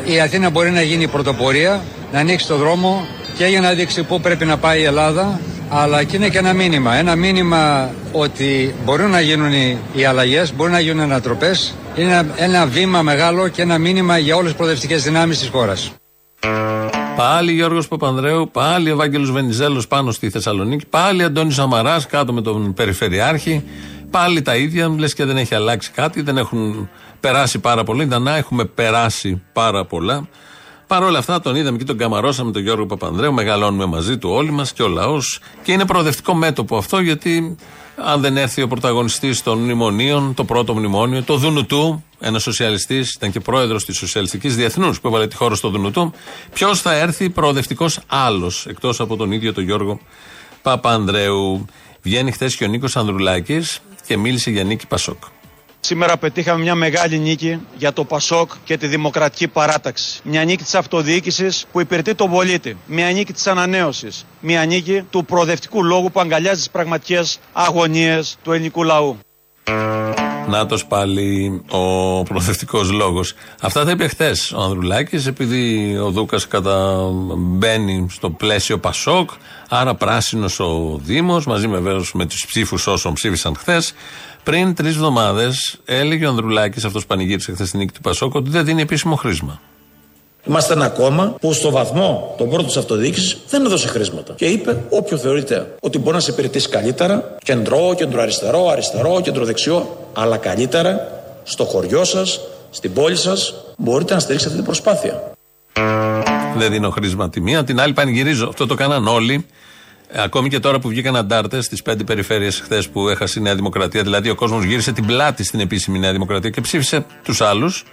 η Αθήνα μπορεί να γίνει πρωτοπορία, να ανοίξει το δρόμο και για να δείξει πού πρέπει να πάει η Ελλάδα αλλά και είναι και ένα μήνυμα. Ένα μήνυμα ότι μπορούν να γίνουν οι, οι αλλαγές, μπορούν να γίνουν ανατροπές. Είναι ένα, ένα βήμα μεγάλο και ένα μήνυμα για όλες τις προοδευτικές δυνάμεις της χώρας. Πάλι Γιώργος Παπανδρέου, πάλι Ευάγγελος Βενιζέλος πάνω στη Θεσσαλονίκη, πάλι Αντώνης Σαμαράς κάτω με τον Περιφερειάρχη. Πάλι τα ίδια, λες και δεν έχει αλλάξει κάτι, δεν έχουν περάσει πάρα πολύ. Ήταν να έχουμε περάσει πάρα πολλά. Παρ' όλα αυτά τον είδαμε και τον καμαρώσαμε τον Γιώργο Παπανδρέου, μεγαλώνουμε μαζί του όλοι μας και ο λαός. Και είναι προοδευτικό μέτωπο αυτό γιατί αν δεν έρθει ο πρωταγωνιστής των μνημονίων, το πρώτο μνημόνιο, το Δουνουτού, ένας σοσιαλιστής, ήταν και πρόεδρος της Σοσιαλιστικής Διεθνούς που έβαλε τη χώρα στο Δουνουτού, ποιος θα έρθει προοδευτικός άλλος εκτός από τον ίδιο τον Γιώργο Παπανδρέου. Βγαίνει χθες και ο Νίκος Ανδρουλάκης και μίλησε για νίκη Πασόκ. Σήμερα πετύχαμε μια μεγάλη νίκη για το Πασόκ και τη Δημοκρατική Παράταξη. Μια νίκη της αυτοδιοίκησης που υπηρετεί τον πολίτη. Μια νίκη της ανανέωσης. Μια νίκη του προοδευτικού λόγου που αγκαλιάζει τις πραγματικές αγωνίες του ελληνικού λαού. Να πάλι ο προθετικό λόγος. Αυτά τα είπε χθες ο Ανδρουλάκης, επειδή ο Δούκας μπαίνει στο πλαίσιο Πασόκ, άρα πράσινος ο Δήμος, μαζί με βέβαια με τους ψήφους όσων ψήφισαν χθες. Πριν τρεις εβδομάδες έλεγε ο Ανδρουλάκης, αυτός που πανηγύρισε χθες στην νίκη του Πασόκ, ότι δεν δίνει επίσημο χρήσμα. Είμαστε ένα κόμμα που στο βαθμό τον πρώτο της αυτοδιοίκησης δεν έδωσε χρήματα. Και είπε, όποιο θεωρείται ότι μπορεί να σε υπηρετήσει καλύτερα, κεντρό, κεντροαριστερό, αριστερό, κεντροδεξιό, αλλά καλύτερα στο χωριό σας, στην πόλη σας, μπορείτε να στηρίξετε αυτή την προσπάθεια. Δεν δίνω χρήσμα τη μία, την άλλη πανηγυρίζω. Αυτό το κάναν όλοι. Ε, ακόμη και τώρα που βγήκαν αντάρτες στις πέντε περιφέρειες χθες που έχασε η Νέα Δημοκρατία, δηλαδή ο κόσμος γύρισε την πλάτη στην επίσημη Νέα Δημοκρατία και ψήφισε τους άλλους.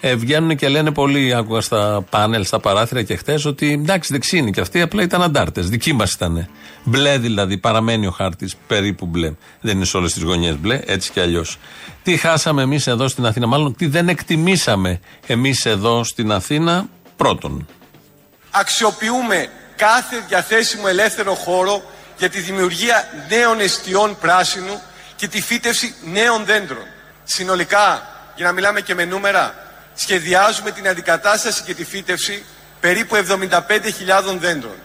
Ε, βγαίνουν και λένε πολλοί, άκουγα στα πάνελ, στα παράθυρα και χθες, ότι εντάξει, δεξί είναι και αυτοί, απλά ήταν αντάρτες. Δικοί μας ήταν. Μπλε δηλαδή, παραμένει ο χάρτης περίπου μπλε. Δεν είναι σε όλες τις γωνιές μπλε, έτσι κι αλλιώς. Τι χάσαμε εμείς εδώ στην Αθήνα, μάλλον τι δεν εκτιμήσαμε εμείς εδώ στην Αθήνα, πρώτον. Αξιοποιούμε κάθε διαθέσιμο ελεύθερο χώρο για τη δημιουργία νέων εστιών πράσινου και τη φύτευση νέων δέντρων. Συνολικά, για να μιλάμε και με νούμερα, σχεδιάζουμε την αντικατάσταση και τη φύτευση περίπου 75.000 δέντρων.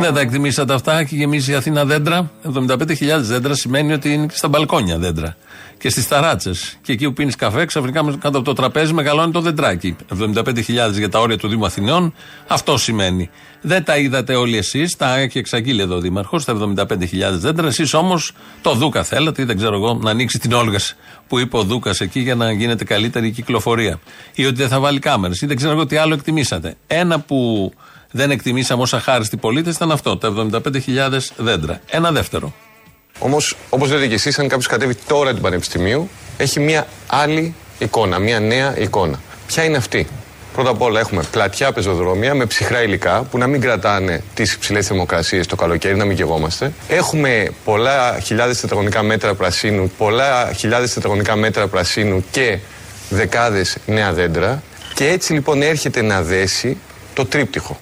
Δεν τα εκτιμήσατε αυτά, έχει γεμίσει η Αθήνα δέντρα. 75.000 δέντρα σημαίνει ότι είναι και στα μπαλκόνια δέντρα. Και στις ταράτσες. Και εκεί που πίνεις καφέ, ξαφνικά κάτω από το τραπέζι μεγαλώνει το δεντράκι. 75.000 για τα όρια του Δήμου Αθηνών, αυτό σημαίνει. Δεν τα είδατε όλοι εσείς, τα έχει εξαγγείλει εδώ ο Δήμαρχος, τα 75.000 δέντρα. Εσείς όμως το Δούκα θέλατε, ή δεν ξέρω εγώ, να ανοίξει την Όλγας που είπε ο Δούκας εκεί για να γίνεται καλύτερη η κυκλοφορία. Ή ότι δεν θα βάλει κάμερες, ή δεν ξέρω εγώ τι άλλο εκτιμήσατε. Ένα που δεν εκτιμήσαμε ω αχάριστοι πολίτες ήταν αυτό, τα 75.000 δέντρα. Ένα δεύτερο. Όμως, όπως λέτε και εσείς, αν κάποιος κατέβει τώρα του Πανεπιστημίου, έχει μια άλλη εικόνα, μια νέα εικόνα. Ποια είναι αυτή; Πρώτα απ' όλα έχουμε πλατιά πεζοδρόμια με ψυχρά υλικά που να μην κρατάνε τις υψηλές θερμοκρασίες το καλοκαίρι, να μην γεγόμαστε. Έχουμε πολλά χιλιάδες τετραγωνικά μέτρα πρασίνου, πολλά χιλιάδες τετραγωνικά μέτρα πρασίνου και δεκάδες νέα δέντρα. Και έτσι λοιπόν έρχεται να δέσει το τρίπτυχο.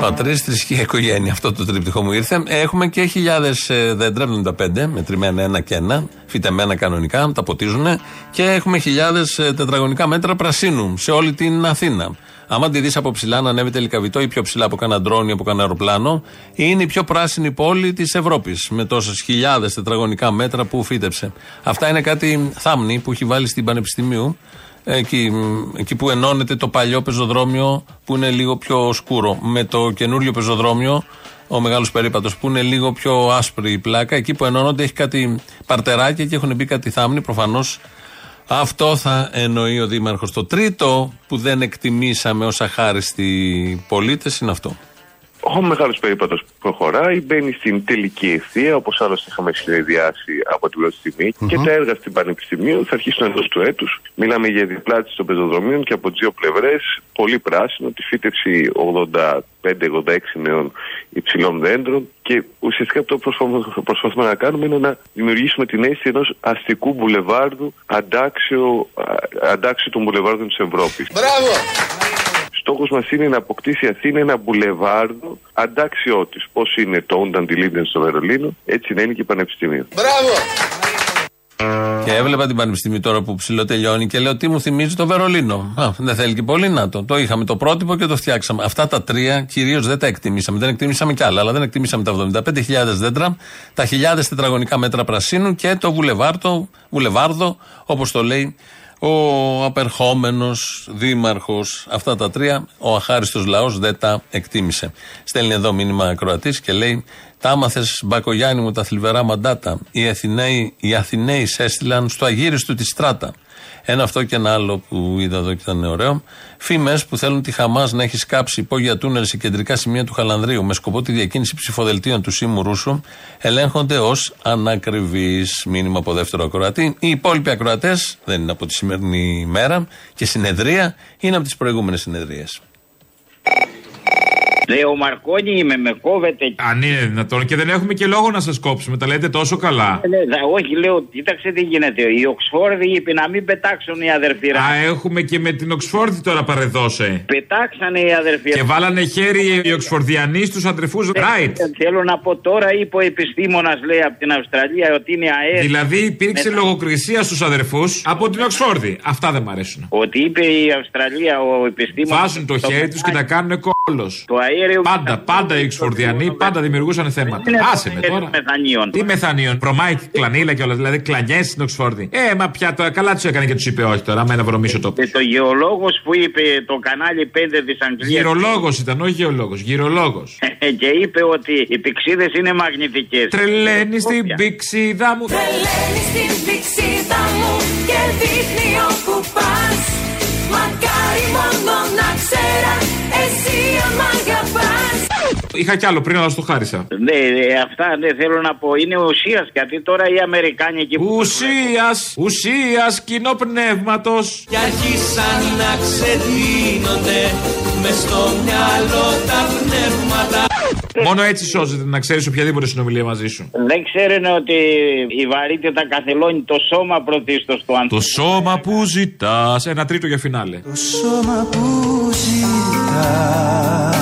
Πατρίς, θρησκεία, οικογένεια. Αυτό το τρίπτυχο μου ήρθε. Έχουμε και χιλιάδες δέντρα, 75, μετρημένα ένα και ένα, φυτεμένα κανονικά, τα ποτίζουν. Και έχουμε χιλιάδες τετραγωνικά μέτρα πρασίνου σε όλη την Αθήνα. Άμα τη δεις από ψηλά να ανέβει τελικά βιτό ή πιο ψηλά από κανένα ντρόν ή από κανένα αεροπλάνο, είναι η πιο πράσινη πόλη της Ευρώπης. Με τόσες χιλιάδες τετραγωνικά μέτρα που φύτεψε. Αυτά είναι κάτι θάμνη που έχει βάλει στην Πανεπιστημίου εκεί, εκεί που ενώνεται το παλιό πεζοδρόμιο που είναι λίγο πιο σκούρο με το καινούριο πεζοδρόμιο ο μεγάλος περίπατος που είναι λίγο πιο άσπρη η πλάκα. Εκεί που ενώνονται έχει κάτι παρτεράκια και έχουν μπει κάτι θάμνη. Προφανώς αυτό θα εννοεί ο Δήμαρχος. Το τρίτο που δεν εκτιμήσαμε ως αχάριστοι πολίτες είναι αυτό. Ο μεγάλος περίπατος προχωράει, μπαίνει στην τελική ευθεία, όπως άλλωστε είχαμε συνδυάσει από την πρώτη στιγμή, και τα έργα στην Πανεπιστημίου θα αρχίσουν εντός του έτους. Μιλάμε για διπλάτηση των πεζοδρομίων και από τις δύο πλευρές, πολύ πράσινο, τη φύτευση 85-86 νέων υψηλών δέντρων. Και ουσιαστικά αυτό που προσπαθούμε να κάνουμε είναι να δημιουργήσουμε την αίσθηση ενός αστικού μπουλεβάρδου αντάξιο, αντάξιο των μπουλεβάρδων της Ευρώπης. Μπράβο! Στόχος μας είναι να αποκτήσει η Αθήνα ένα μπουλεβάρδο αντάξιό της. Πώς είναι το Ούνταν Τιλίντεν στο Βερολίνο, έτσι να είναι και η Πανεπιστημίου. Μπράβο! Και έβλεπα την Πανεπιστημίου τώρα που ψηλοτελειώνει και λέω τι μου θυμίζει το Βερολίνο; Α, δεν θέλει και πολύ να το. Το είχαμε το πρότυπο και το φτιάξαμε. Αυτά τα τρία κυρίως δεν τα εκτιμήσαμε. Δεν εκτιμήσαμε κι άλλα, αλλά δεν εκτιμήσαμε τα 75.000 δέντρα, τα χιλιάδες τετραγωνικά μέτρα πρασίνου και το βουλεβάρδο, βουλεβάρδο, όπως το λέει ο απερχόμενος δήμαρχος, αυτά τα τρία, ο αχάριστος λαός δεν τα εκτίμησε. Στέλνει εδώ μήνυμα ακροατής και λέει: Τα άμαθες Μπακογιάννη μου τα θλιβερά μαντάτα. Οι Αθηναίοι, οι Αθηναίοι σε έστειλαν στο αγύριστο της στράτα. Ένα αυτό και ένα άλλο που είδα εδώ και ήταν ωραίο. Φήμες που θέλουν τη Χαμάς να έχει σκάψει υπόγεια τούνελ σε κεντρικά σημεία του Χαλανδρίου με σκοπό τη διακίνηση ψηφοδελτίων του Σίμου Ρούσου ελέγχονται ως ανακριβεί. Μήνυμα από δεύτερο ακροατή. Οι υπόλοιποι ακροατές δεν είναι από τη σημερινή μέρα και συνεδρία, είναι από τις προηγούμενες συνεδρίες. Λέει ο Μαρκόνι είμαι, με κόβεται. Αν είναι δυνατόν και δεν έχουμε και λόγο να σας κόψουμε. Τα λέτε τόσο καλά. Ε, ναι, δα- όχι, λέω, κοίταξε τι γίνεται. Οι Οξφόρδοι είπε να μην πετάξουν οι αδερφοί. ρε. Α, έχουμε και με την Οξφόρδη τώρα παρεδώσε. Πετάξανε οι αδερφοί. Και βάλανε χέρι οι Οξφορδιανοί στους αδερφούς Ράιτ. Ε, Θέλω να πω τώρα, είπε ο επιστήμονας, λέει από την Αυστραλία, ότι είναι αέριο. Δηλαδή υπήρξε Μετά- λογοκρισία στους αδερφούς από την Οξφόρδη. Αυτά δεν μ' αρέσουν. Ότι είπε η Αυστραλία, ο επιστήμονας. Βάζουν το χέρι τους και τα κάνουν κόλο. Το αέριο. Πάντα, πάντα οι Οξφορδιανοί πάντα δημιουργούσαν θέματα. Είναι Άσε με αέριο τώρα. Μεθανίων. Τι μεθανίων, προμάει κλανίλα και όλα. Δηλαδή κλανιές στην Οξφόρδη. Ε, μα πια τώρα καλά τους έκανε και τους είπε όχι τώρα. Με ένα βρωμίσιο το. Και το γεωλόγος που είπε το κανάλι 5 της Αγγλία. Γυρολόγος ήταν, όχι γεωλόγος. Γυρολόγος. και είπε ότι οι πηξίδες είναι μαγνητικές. Τρελαίνει στην πηξίδα μου. Τρελαίνει στην πηξίδα μου και δείχνει όπου πας Μακάρι μόνο να ξέρα εσύ αν μ' αγαπάς Είχα κι άλλο πριν, αλλά στο χάρισα. Ναι, ε, αυτά ναι, θέλω να πω. Είναι ουσίας γιατί τώρα οι Αμερικάνοι εκεί που. Ουσίας, ουσίας κοινό πνεύματος. Και άρχισαν να ξεδίνονται μες στο μυαλό τα πνεύματα Μόνο έτσι σώζεται να ξέρεις οποιαδήποτε συνομιλία μαζί σου. Δεν ξέρουν ότι η βαρύτητα καθελώνει το σώμα πρωτίστως του ανθρώπου. Το σώμα που ζητάς. Ένα τρίτο για φινάλε. Το σώμα που ζητάς Το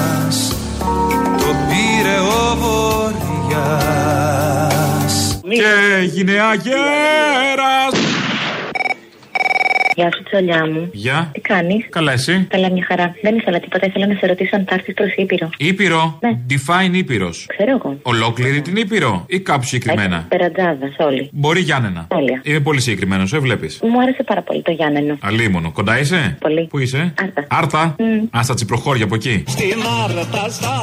πήρε ο Βοριάς Και έγινε αγέρα. Γεια σου, τσολιά μου. Γεια. Τι κάνεις; Καλά, εσύ; Καλά, μια χαρά. Δεν ήθελα τίποτα. Ήθελα να σε ρωτήσω αν θα έρθεις προς Ήπειρο. Ήπειρο; Ναι. Define Ήπειρος. Ξέρω εγώ. Ολόκληρη την Ήπειρο ή κάπου συγκεκριμένα; Περατζάδα, όλοι. Μπορεί Γιάννενα. Τέλεια. Είμαι πολύ συγκεκριμένος, ε, βλέπεις. Μου άρεσε πάρα πολύ το Γιάννενο. Αλίμονο. Κοντά είσαι; Πολύ. Πού είσαι; Άρτα. Άρτα; Α, στα τσιπροχώρια από εκεί. Στην Άρτα στα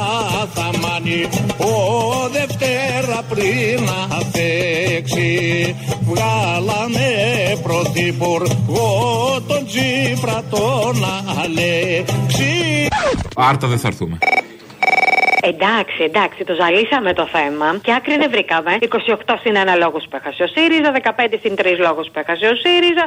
Θαμάνι Ο Δευτέρα πριν να φέξει Βγάλανε πρωθυπουργό τον Τσίπρα τον Αλέξη Άρτα δεν θα έρθουμε. Εντάξει, εντάξει, το ζαλίσαμε το θέμα και άκρη δεν βρήκαμε. 28 συν 1 λόγος που έχασε ο ΣΥΡΙΖΑ, 15 συν 3 λόγους που έχασε ο ΣΥΡΙΖΑ,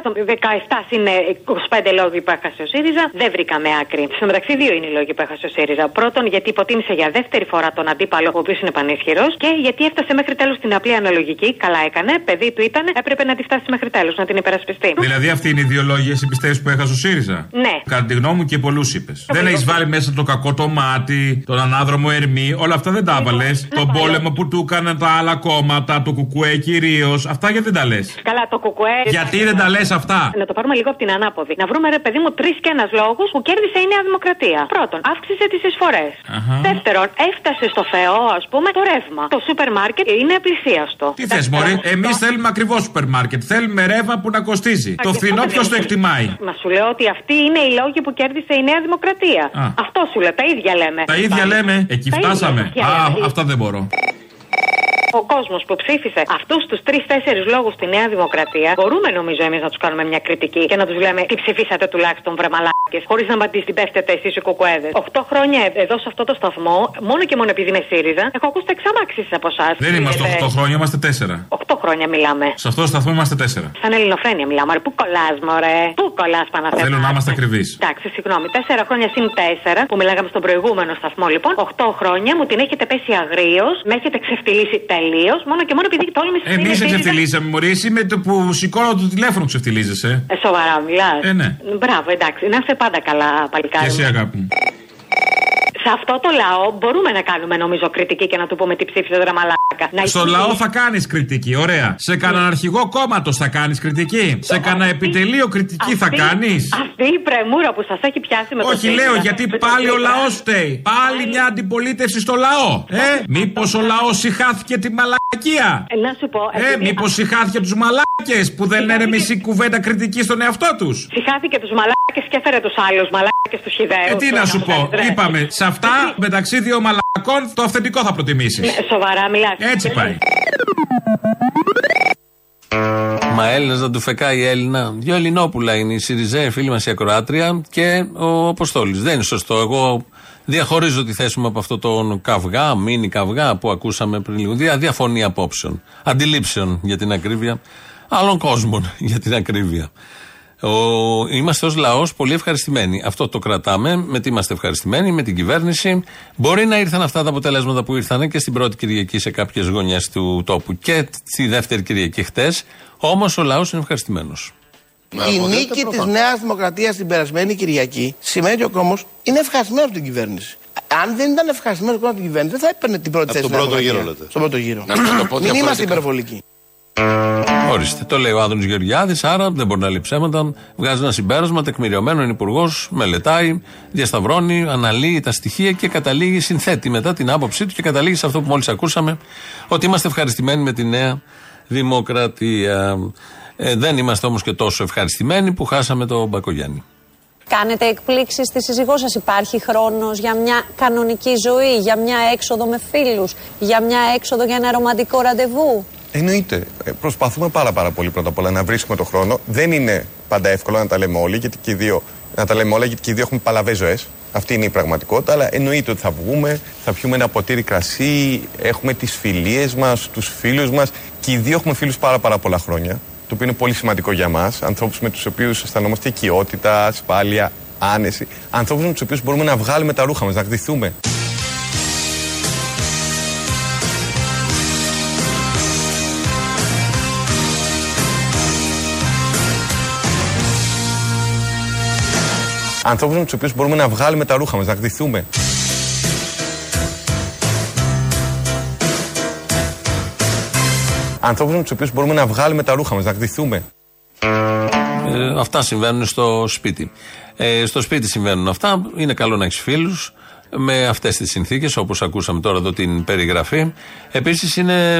17 συν 25 λόγοι που έχασε ο ΣΥΡΙΖΑ. Δεν βρήκαμε άκρη. Στο μεταξύ, δύο είναι οι λόγοι που έχασε ο ΣΥΡΙΖΑ. Πρώτον, γιατί υποτίμησε για δεύτερη φορά τον αντίπαλο, ο οποίος είναι πανίσχυρος, και γιατί έφτασε μέχρι τέλου την απλή αναλογική. Καλά έκανε, παιδί του ήταν, έπρεπε να τη φτάσει μέχρι τέλου, να την υπερασπιστεί. Δηλαδή αυτή είναι η ιδεολόγια εσύ πιστεύεις που έχασε ο ΣΥΡΙΖΑ; Ναι. Κατά τη γνώμη μου και πολλούς είπες. Δεν έχεις βάλει μέσα το κακό το μάτι, τον ανάδρομο Ερμή, όλα αυτά δεν τα έβαλες. Τον πόλεμο που του έκαναν τα άλλα κόμματα, το κουκουέ κυρίως. Αυτά γιατί δεν τα λες; Καλά, το κουκουέ. Γιατί δεν τα λες αυτά; Να το πάρουμε λίγο από την ανάποδη. Να βρούμε, ρε παιδί μου, τρεις και ένας λόγους που κέρδισε η Νέα Δημοκρατία. Πρώτον, αύξησε τις εισφορές. Αχα. Δεύτερον, έφτασε στο Θεό, ας πούμε, το ρεύμα. Το σούπερ μάρκετ είναι πλησίαστο. Τι θες, Μωρή, εμείς θέλουμε ακριβώς σούπερ μάρκετ. Θέλουμε ρεύμα που να κοστίζει. Το φθηνό ποιος το εκτιμάει; Μα σου λέω ότι αυτοί είναι οι λόγοι που κέρδισε η Νέα Δημοκρατία. Α. Αυτό σου λέω, τα ίδια λέμε. Τα ίδια λέμε. Εκεί Τα ίδια, φτάσαμε. τα ίδια Α, λέμε. αυτά δεν μπορώ. Ο κόσμος που ψήφισε αυτούς τους τρει-τέσσερι λόγους στη Νέα Δημοκρατία, μπορούμε νομίζω εμείς να τους κάνουμε μια κριτική και να τους λέμε τι ψηφίσατε τουλάχιστον βρεμαλάκε, χωρίς να απαντήσει την πέφτετε εσείς οι κουκουέδες. Οχτώ χρόνια εδώ σε αυτό το σταθμό, μόνο και μόνο επειδή είναι ΣΥΡΙΖΑ, έχω ακούσει τα εξαμάξεις από εσάς. Δεν είμαστε 8 χρόνια, είμαστε 4. 8 χρόνια μιλάμε. Σε αυτό το σταθμό είμαστε 4. Σαν ελληνοφρένεια μιλάμε. Ρε, Πού κολλάς, μωρέ. Πού κολλάς, Παναθέμα. Θέλω να είμαστε ακριβείς. Εντάξει, συγγνώμη. Τέσσερα χρόνια συν τέσσερα που μιλάγαμε στον προηγούμενο σταθμό, λοιπόν. Οχτώ χρόνια μου την έχετε πέσει αγρίως, με έχετε ξεφτυλίσει τελείω, μόνο και μόνο επειδή τόλμησε Εμείς δεν ξεφτυλίσαμε, Μωρή. Εσύ με το που σηκώνω το τηλέφωνο ξεφτυλίζεσαι. Ε, σοβαρά μιλάς. Ε, ναι. Μπράβο, εντάξει. Να είστε πάντα καλά, παλικάρι. Και εσύ, αγάπη μου. Σε αυτό το λαό μπορούμε να κάνουμε νομίζω κριτική και να του πούμε τι ψήφισε δρα μαλάκα. Να Στο ισχύει. λαό θα κάνεις κριτική, ωραία. Σε κανένα αρχηγό κόμματος θα κάνεις κριτική. Σε κανένα επιτελείο κριτική θα Αυτή- κάνεις. Αυτή η πρεμούρα που σας έχει πιάσει με το Όχι, ΣΥΡΙΖΑ, λέω γιατί με το πάλι ο ΣΥΡΙΖΑ. λαός φταίει. Πάλι μια αντιπολίτευση στο λαό. Ε, μήπως ο λαός συχάθηκε τη μαλακία; Ε, Να σου πω. Ε, επειδή μήπως συχάθηκε τους μαλάκες που δεν λένε μισή κουβέντα κριτική στον εαυτό τους; Συχάθηκε τους μαλάκες και έφερε τους άλλους μαλάκες του χιδαίου. Ε, τι να σου πω, είπαμε, σε αυτά μεταξύ δύο μαλακών το αυθεντικό θα προτιμήσεις. Ναι, σοβαρά μιλάς. Έτσι πάει. Μα Έλληνας να του φεκάει Έλληνα. Δύο Ελληνόπουλα είναι η Σιριζέ, φίλη μας η Ακροάτρια και ο Αποστόλης. Δεν είναι σωστό. Εγώ διαχωρίζω τη θέση μου από αυτό τον καυγά, μίνι καυγά που ακούσαμε πριν λίγο. Δια, διαφωνία απόψεων. Αντιλήψεων για την ακρίβεια. Άλλων κόσμων για την ακρίβεια. Ο, είμαστε ως λαός πολύ ευχαριστημένοι. Αυτό το κρατάμε. Με τι είμαστε ευχαριστημένοι, με την κυβέρνηση. Μπορεί να ήρθαν αυτά τα αποτελέσματα που ήρθαν και στην πρώτη Κυριακή σε κάποιες γωνιές του τόπου και στη δεύτερη Κυριακή χτες. Όμως ο λαός είναι ευχαριστημένος. Η νίκη της Νέας Δημοκρατίας την περασμένη Κυριακή σημαίνει ότι ο κόμμα είναι ευχαριστημένο από την κυβέρνηση. Αν δεν ήταν ευχαριστημένο από την κυβέρνηση, δεν θα έπαιρνε την πρώτη Από θέση. τον Νέα πρώτο Δημοκρατία. γύρο, λέτε. Στον πρώτο γύρο. Να σας το πω Μην είμαστε διαφορετικά. υπερβολικοί. Ορίστε. Το λέει ο Άδωνης Γεωργιάδης, άρα δεν μπορεί να λέει ψέματα. Βγάζει ένα συμπέρασμα τεκμηριωμένο, είναι υπουργός, μελετάει, διασταυρώνει, αναλύει τα στοιχεία και καταλήγει, συνθέτει μετά την άποψή του και καταλήγει σε αυτό που μόλις ακούσαμε, ότι είμαστε ευχαριστημένοι με τη νέα δημοκρατία. Ε, δεν είμαστε όμως και τόσο ευχαριστημένοι που χάσαμε τον Μπακογιάννη. Κάνετε εκπλήξεις στη σύζυγό σας. Υπάρχει χρόνος για μια κανονική ζωή, για μια έξοδο με φίλους, για μια έξοδο για ένα ρομαντικό ραντεβού; Εννοείται. Ε, Προσπαθούμε πάρα, πάρα πολύ πρώτα απ' όλα να βρίσκουμε το χρόνο. Δεν είναι πάντα εύκολο να τα λέμε όλοι, γιατί και οι δύο, να τα λέμε όλα, γιατί και οι δύο έχουμε παλαβές ζωές. Αυτή είναι η πραγματικότητα. Αλλά εννοείται ότι θα βγούμε, θα πιούμε ένα ποτήρι κρασί, έχουμε τις φιλίες μας, τους φίλους μας. Και οι δύο έχουμε φίλους πάρα, πάρα πολλά χρόνια. Το οποίο είναι πολύ σημαντικό για μας. Ανθρώπους με τους οποίους αισθανόμαστε οικειότητα, ασφάλεια, άνεση. Ανθρώπους με τους οποίους μπορούμε να βγάλουμε τα ρούχα μας, να γδυθούμε. Ανθρώπους με τους οποίους μπορούμε να βγάλουμε τα ρούχα μας, να γδυθούμε. Ανθρώπους με τους οποίους μπορούμε να βγάλουμε τα ρούχα μας, να γδυθούμε. Ε, αυτά συμβαίνουν στο σπίτι. Ε, στο σπίτι συμβαίνουν αυτά. Είναι καλό να έχεις φίλους με αυτές τις συνθήκες, όπως ακούσαμε τώρα εδώ την περιγραφή. Επίσης είναι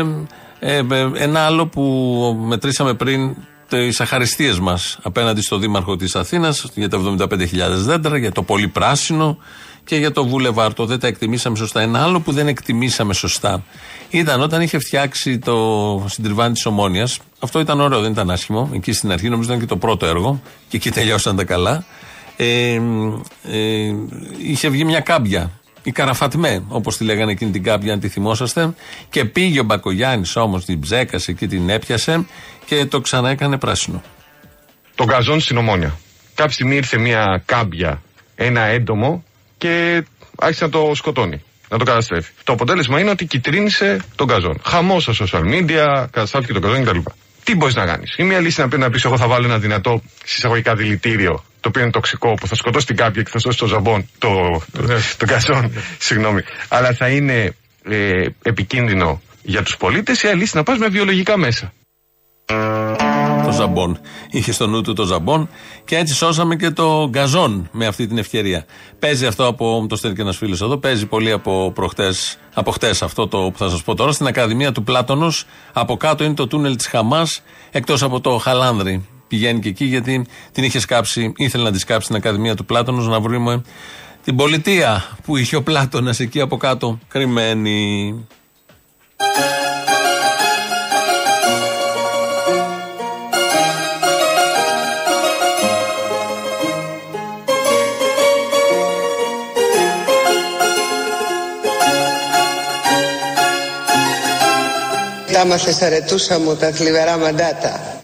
ε, ε, ένα άλλο που μετρήσαμε πριν τι αχαριστίε μας απέναντι στο Δήμαρχο της Αθήνας για τα 75.000 δέντρα, για το πολύ πράσινο και για το Βουλεβάρτο. Δεν τα εκτιμήσαμε σωστά. Ένα άλλο που δεν εκτιμήσαμε σωστά ήταν όταν είχε φτιάξει το συντριβάνι της Ομόνιας. Αυτό ήταν ωραίο, δεν ήταν άσχημο. Εκεί στην αρχή νομίζω ήταν και το πρώτο έργο και εκεί τελειώσαν τα καλά. Ε, ε, είχε βγει μια κάμπια. Η Καραφατμέ, όπως τη λέγανε εκείνη την κάμπια, αν τη θυμόσαστε. Και πήγε ο Μπακογιάννης όμως, την ψέκασε και την έπιασε και το ξανά έκανε πράσινο. τον καζόν στην Ομόνια. Κάποια στιγμή ήρθε μια κάμπια, ένα έντομο και άρχισε να το σκοτώνει. Να το καταστρέφει. Το αποτέλεσμα είναι ότι κυτρίνησε τον καζόν. Χαμός στα social media, καταστράφηκε τον καζόν κτλ. Τι μπορείς να κάνεις. Η μία λύση είναι να πει να πεις, Εγώ θα βάλω ένα δυνατό συσσαγωγικά δηλητήριο, το οποίο είναι τοξικό, που θα σκοτώσει την κάμπια και θα σώσει το ζαμπόν, το, το, το καζόν, συγγνώμη. Αλλά θα είναι ε, επικίνδυνο για τους πολίτες. Η άλλη λύση είναι να πας με βιολογικά μέσα. Το ζαμπόν. Είχε στο νου του το ζαμπόν και έτσι σώσαμε και το γκαζόν με αυτή την ευκαιρία. Παίζει αυτό από. Το στέλνει και ένας φίλος εδώ. Παίζει πολύ από προχτές. Από χτες αυτό το που θα σας πω τώρα. Στην Ακαδημία του Πλάτωνος. Από κάτω είναι το τούνελ της Χαμάς. Εκτός από το Χαλάνδρη. Πηγαίνει και εκεί γιατί την είχε σκάψει. Ήθελε να τη σκάψει στην Ακαδημία του Πλάτωνος να βρούμε την πολιτεία που είχε ο Πλάτωνας εκεί από κάτω κρυμμένη. Τα μάθες αρετούσα μου τα θλιβερά μαντάτα.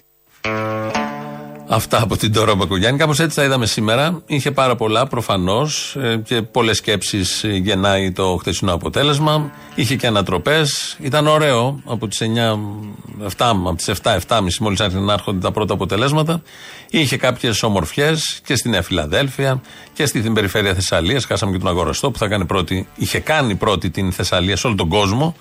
Αυτά από την Τώρα Μπακογιάννη. Κάπως έτσι τα είδαμε σήμερα. Είχε πάρα πολλά προφανώς και πολλές σκέψεις γεννάει το χθεσινό αποτέλεσμα. Είχε και ανατροπές. Ήταν ωραίο από τις 9, 7, από τις 7, 7.30 μόλις άρχισαν να έρχονται τα πρώτα αποτελέσματα. Είχε κάποιες ομορφιές και στη Νέα Φιλαδέλφια και στην περιφέρεια Θεσσαλίας. Χάσαμε και τον Αγοραστό που θα κάνει πρώτη, είχε κάνει πρώτη την Θεσσαλία σε όλο τον κόσμο.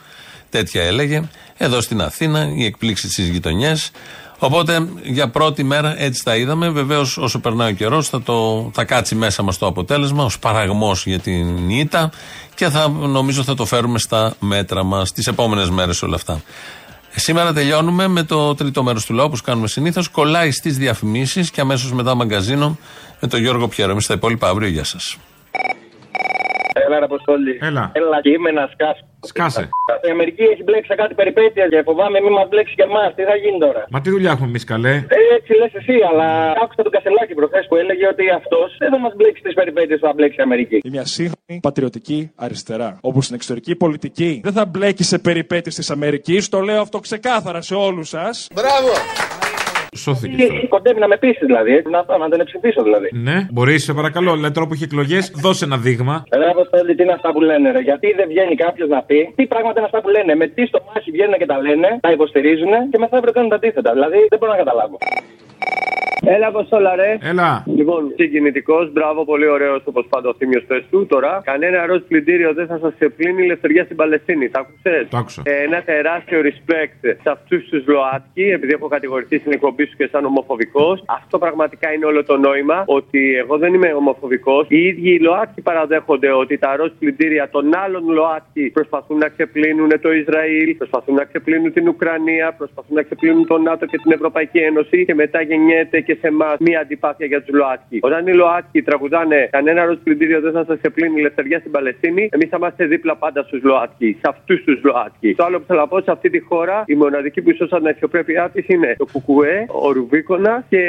Τέτοια έλεγε. Εδώ στην Αθήνα, οι εκπλήξεις στις γειτονιές. Οπότε για πρώτη μέρα έτσι τα είδαμε. Βεβαίως, όσο περνάει ο καιρός, θα, το, θα κάτσει μέσα μας το αποτέλεσμα ως παραγμός για την ήττα και θα, νομίζω θα το φέρουμε στα μέτρα μας τις επόμενες μέρες όλα αυτά. Σήμερα τελειώνουμε με το τρίτο μέρος του λαού, όπως κάνουμε συνήθως. Κολλάει στις διαφημίσεις και αμέσως μετά μαγκαζίνο με τον Γιώργο Πιέρο. Εμείς τα υπόλοιπα αύριο. Γεια σας. Έλα, ρε Αποστόλη. Έλα. Έλα και είμαι να σκάσω. Σκάσε. Η Αμερική έχει μπλέξει σε κάτι περιπέτεια και φοβάμαι μην μας μπλέξει και εμάς. Τι θα γίνει τώρα; Μα τι δουλειά έχουμε εμείς καλέ; Ε, έτσι λες εσύ, αλλά άκουσα τον Κασελάκη προχθές που έλεγε ότι αυτός δεν θα μας μπλέξει τις περιπέτειες που θα μπλέξει η Αμερική. Είναι μια σύγχρονη πατριωτική αριστερά. Όπου στην εξωτερική πολιτική δεν θα μπλέκει σε περιπέτειες της Αμερικής. Το λέω αυτό ξεκάθαρα σε όλους σας. Μπράβο! Σώθηκε. Κοντεύει να με πείσει δηλαδή. έτσι, Να, να τον ψηφίσω δηλαδή. Ναι, μπορείς, σε παρακαλώ, λέει τώρα που έχει εκλογές, δώσε ένα δείγμα. Ρε Αποστόλη, τι είναι αυτά που λένε, ρε. Γιατί δεν βγαίνει κάποιος να πει τι πράγματα είναι αυτά που λένε. Με τι στο μάχη βγαίνουν και τα λένε, τα υποστηρίζουν και μεθαύριο κάνουν τα αντίθετα. Δηλαδή δεν μπορώ να καταλάβω. Έλα, Αποστόλα, ρε. Έλα. Λοιπόν, συγκινητικός, μπράβο, πολύ ωραίος όπως πάντα ο θύμιος πες του. Τώρα, κανένα ροζ πλυντήριο δεν θα σας ξεπλύνει η ελευθερία στην Παλαιστίνη. Τα άκουσες; Το άκουσα. Ε, ένα τεράστιο respect σε αυτούς τους ΛΟΑΤΚΙ, επειδή έχω κατηγορηθεί στην εκπομπή σου και σαν ομοφοβικός. Αυτό πραγματικά είναι όλο το νόημα. Ότι εγώ δεν είμαι ομοφοβικός. Οι ίδιοι οι ΛΟΑΤΚΙ παραδέχονται ότι τα ροζ πλυντήρια των άλλων ΛΟΑΤΚΙ προσπαθούν να ξεπλύνουν το Ισραήλ, προσπαθούν να ξεπλύνουν την Ουκρανία, προσπαθούν να ξεπλύνουν τον ΝΑΤΟ και την Ευρωπαϊκή Ένωση και μετά γεννιέται και σε εμάς μία αντιπάθεια για τους ΛΟΑΤΚΙ. Όταν οι ΛΟΑΤΚΙ τραγουδάνε κανένα ροζ πλυντήριο δεν θα σας ξεπλύνει η ελευθερία στην Παλαιστίνη, εμείς θα είμαστε δίπλα πάντα στους ΛΟΑΤΚΙ, σε αυτούς τους ΛΟΑΤΚΙ. Το άλλο που θέλω να πω σε αυτή τη χώρα, οι μοναδικοί που σώσαν την αξιοπρέπειά της είναι το Κουκουέ, ο Ρουβίκωνας και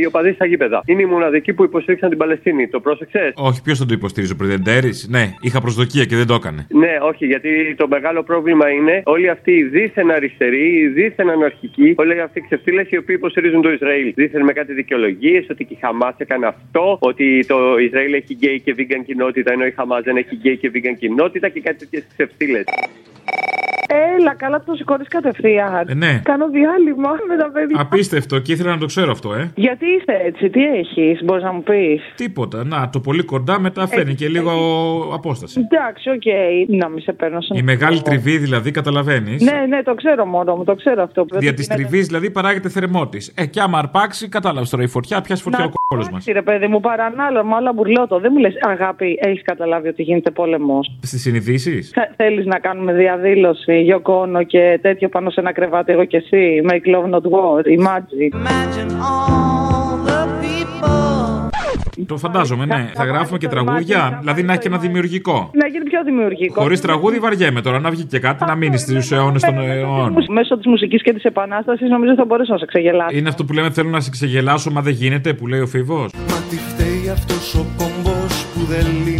οι οπαδοί στα γήπεδα. Είναι οι μοναδικοί που υποστήριξαν την Παλαιστίνη. Το πρόσεξες; Όχι, ποιος θα το υποστήριζε, ο Πρετεντέρης; Ναι, είχα προσδοκία και δεν το έκανε. Ναι, όχι, γιατί το μεγάλο πρόβλημα είναι όλοι αυτοί οι δήθεν αριστεροί, οι δήθεν αναρχικοί, όλοι αυτοί οι ξεφτίλες οι οποίοι υποστηρίζουν το Ισραήλ. Δήθεν με κάτι δικαιολογίες, ότι και η Χαμάς έκανε αυτό, ότι το Ισραήλ έχει γκέι και vegan κοινότητα, ενώ η Χαμάς δεν έχει γκέι και vegan κοινότητα και κάτι τέτοιες ξεφτίλες. Έλα, καλά που το σηκώνεις κατευθείαν. Ε, ναι. Κάνω διάλειμμα με τα παιδιά. Απίστευτο και ήθελα να το ξέρω αυτό, ε. Γιατί είσαι έτσι, τι έχεις, μπορείς να μου πεις; Τίποτα. Να, το πολύ κοντά μετά φέρνει και λίγο απόσταση. Εντάξει, οκ, να μην σε παίρνω σαν. Η μεγάλη τριβή δηλαδή, καταλαβαίνεις. Ναι, ναι, το ξέρω μόνο μου, το ξέρω αυτό. που Δια της γίνεται. τριβής δηλαδή παράγεται θερμότητα. Ε, και άμα αρπάξει, κατάλαβες τώρα η φωτιά, πιάσει φωτιά Να ο κώλος μας. Εντάξει, ρε παιδί μου, παρανάλωμα, αλλά μπουρλότο. Δεν μου λες, αγάπη, έχεις καταλάβει ότι γίνεται πόλεμος. Στις συνειδήσεις; Θέλεις να κάνουμε διαδήλωση, γιοκόνο και τέτοιο πάνω σε ένα κρεβάτι, εγώ και εσύ. Make love not war, imagine. Το φαντάζομαι, ναι. Θα γράφουμε και τραγούδια. Δηλαδή να έχει και ένα δημιουργικό. Να γίνει πιο δημιουργικό. Χωρίς τραγούδι βαριέμαι τώρα να βγει και κάτι να μείνει στους αιώνες των αιώνων. Μέσω της μουσικής και της επανάστασης νομίζω θα μπορέσω να σε ξεγελάσω. Είναι αυτό που λέμε θέλω να σε ξεγελάσω, μα δεν γίνεται που λέει ο Φίβος. Μα τι φταίει αυτός ο κόμπος που δεν λύνεται Θέλω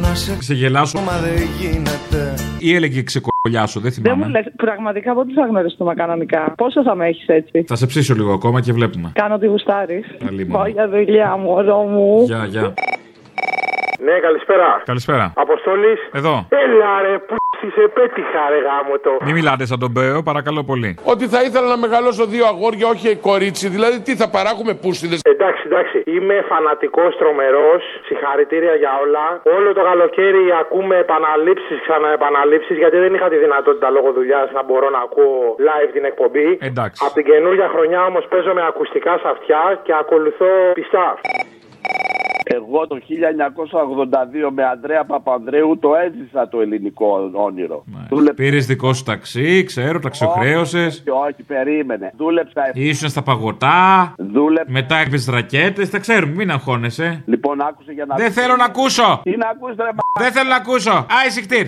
να σε Ξεγελάσω. μα δεν γίνεται Ή έλεγε ξεκολλιάσω, δεν Δεν μου θυμάμαι. λες, πραγματικά πότε θα γνωριστούμε κανονικά. Πόσο θα με έχεις έτσι; Θα σε ψήσω λίγο ακόμα και βλέπουμε. Κάνω τη γουστάρεις. Καλή μου. Πάω για δουλειά, μωρό μου. Γεια, γεια. Ναι, καλησπέρα. Καλησπέρα. Αποστόλης. Εδώ. Έλα ρε, που σε πέτυχα ρε γάμο το. Μην μιλάτε σαν τον Μπέο, παρακαλώ πολύ. Ότι θα ήθελα να μεγαλώσω δύο αγόρια, όχι κορίτσι. Δηλαδή, τι θα παράγουμε πούστιδες. Εντάξει, εντάξει. Είμαι φανατικός τρομερός. Συγχαρητήρια για όλα. Όλο το καλοκαίρι ακούμε επαναλήψεις, ξαναεπαναλήψεις, γιατί δεν είχα τη δυνατότητα λόγω δουλειάς να μπορώ να ακούω live την εκπομπή. Εντάξει. Από την καινούργια χρονιά όμως παίζω με ακουστικά σε αυτιά και ακολουθώ πιστά. Εγώ το 1982 με Ανδρέα Παπανδρέου το έζησα το ελληνικό όνειρο. Δούλεψα. Πήρες δικό σου ταξί, ξέρω, ταξιοχρέωσες. Όχι, όχι, περίμενε. Δούλεψα. Ήσουν στα παγωτά. Δούλεψα. Μετά έπαιζε ρακέτες. Τα ξέρουμε, μην αγχώνεσαι. Λοιπόν, άκουσε για να. Δεν θέλω να ακούσω. Τι να ακούς, ρε, μα... Δεν θέλω να ακούσω. Άι, σιχτήρ.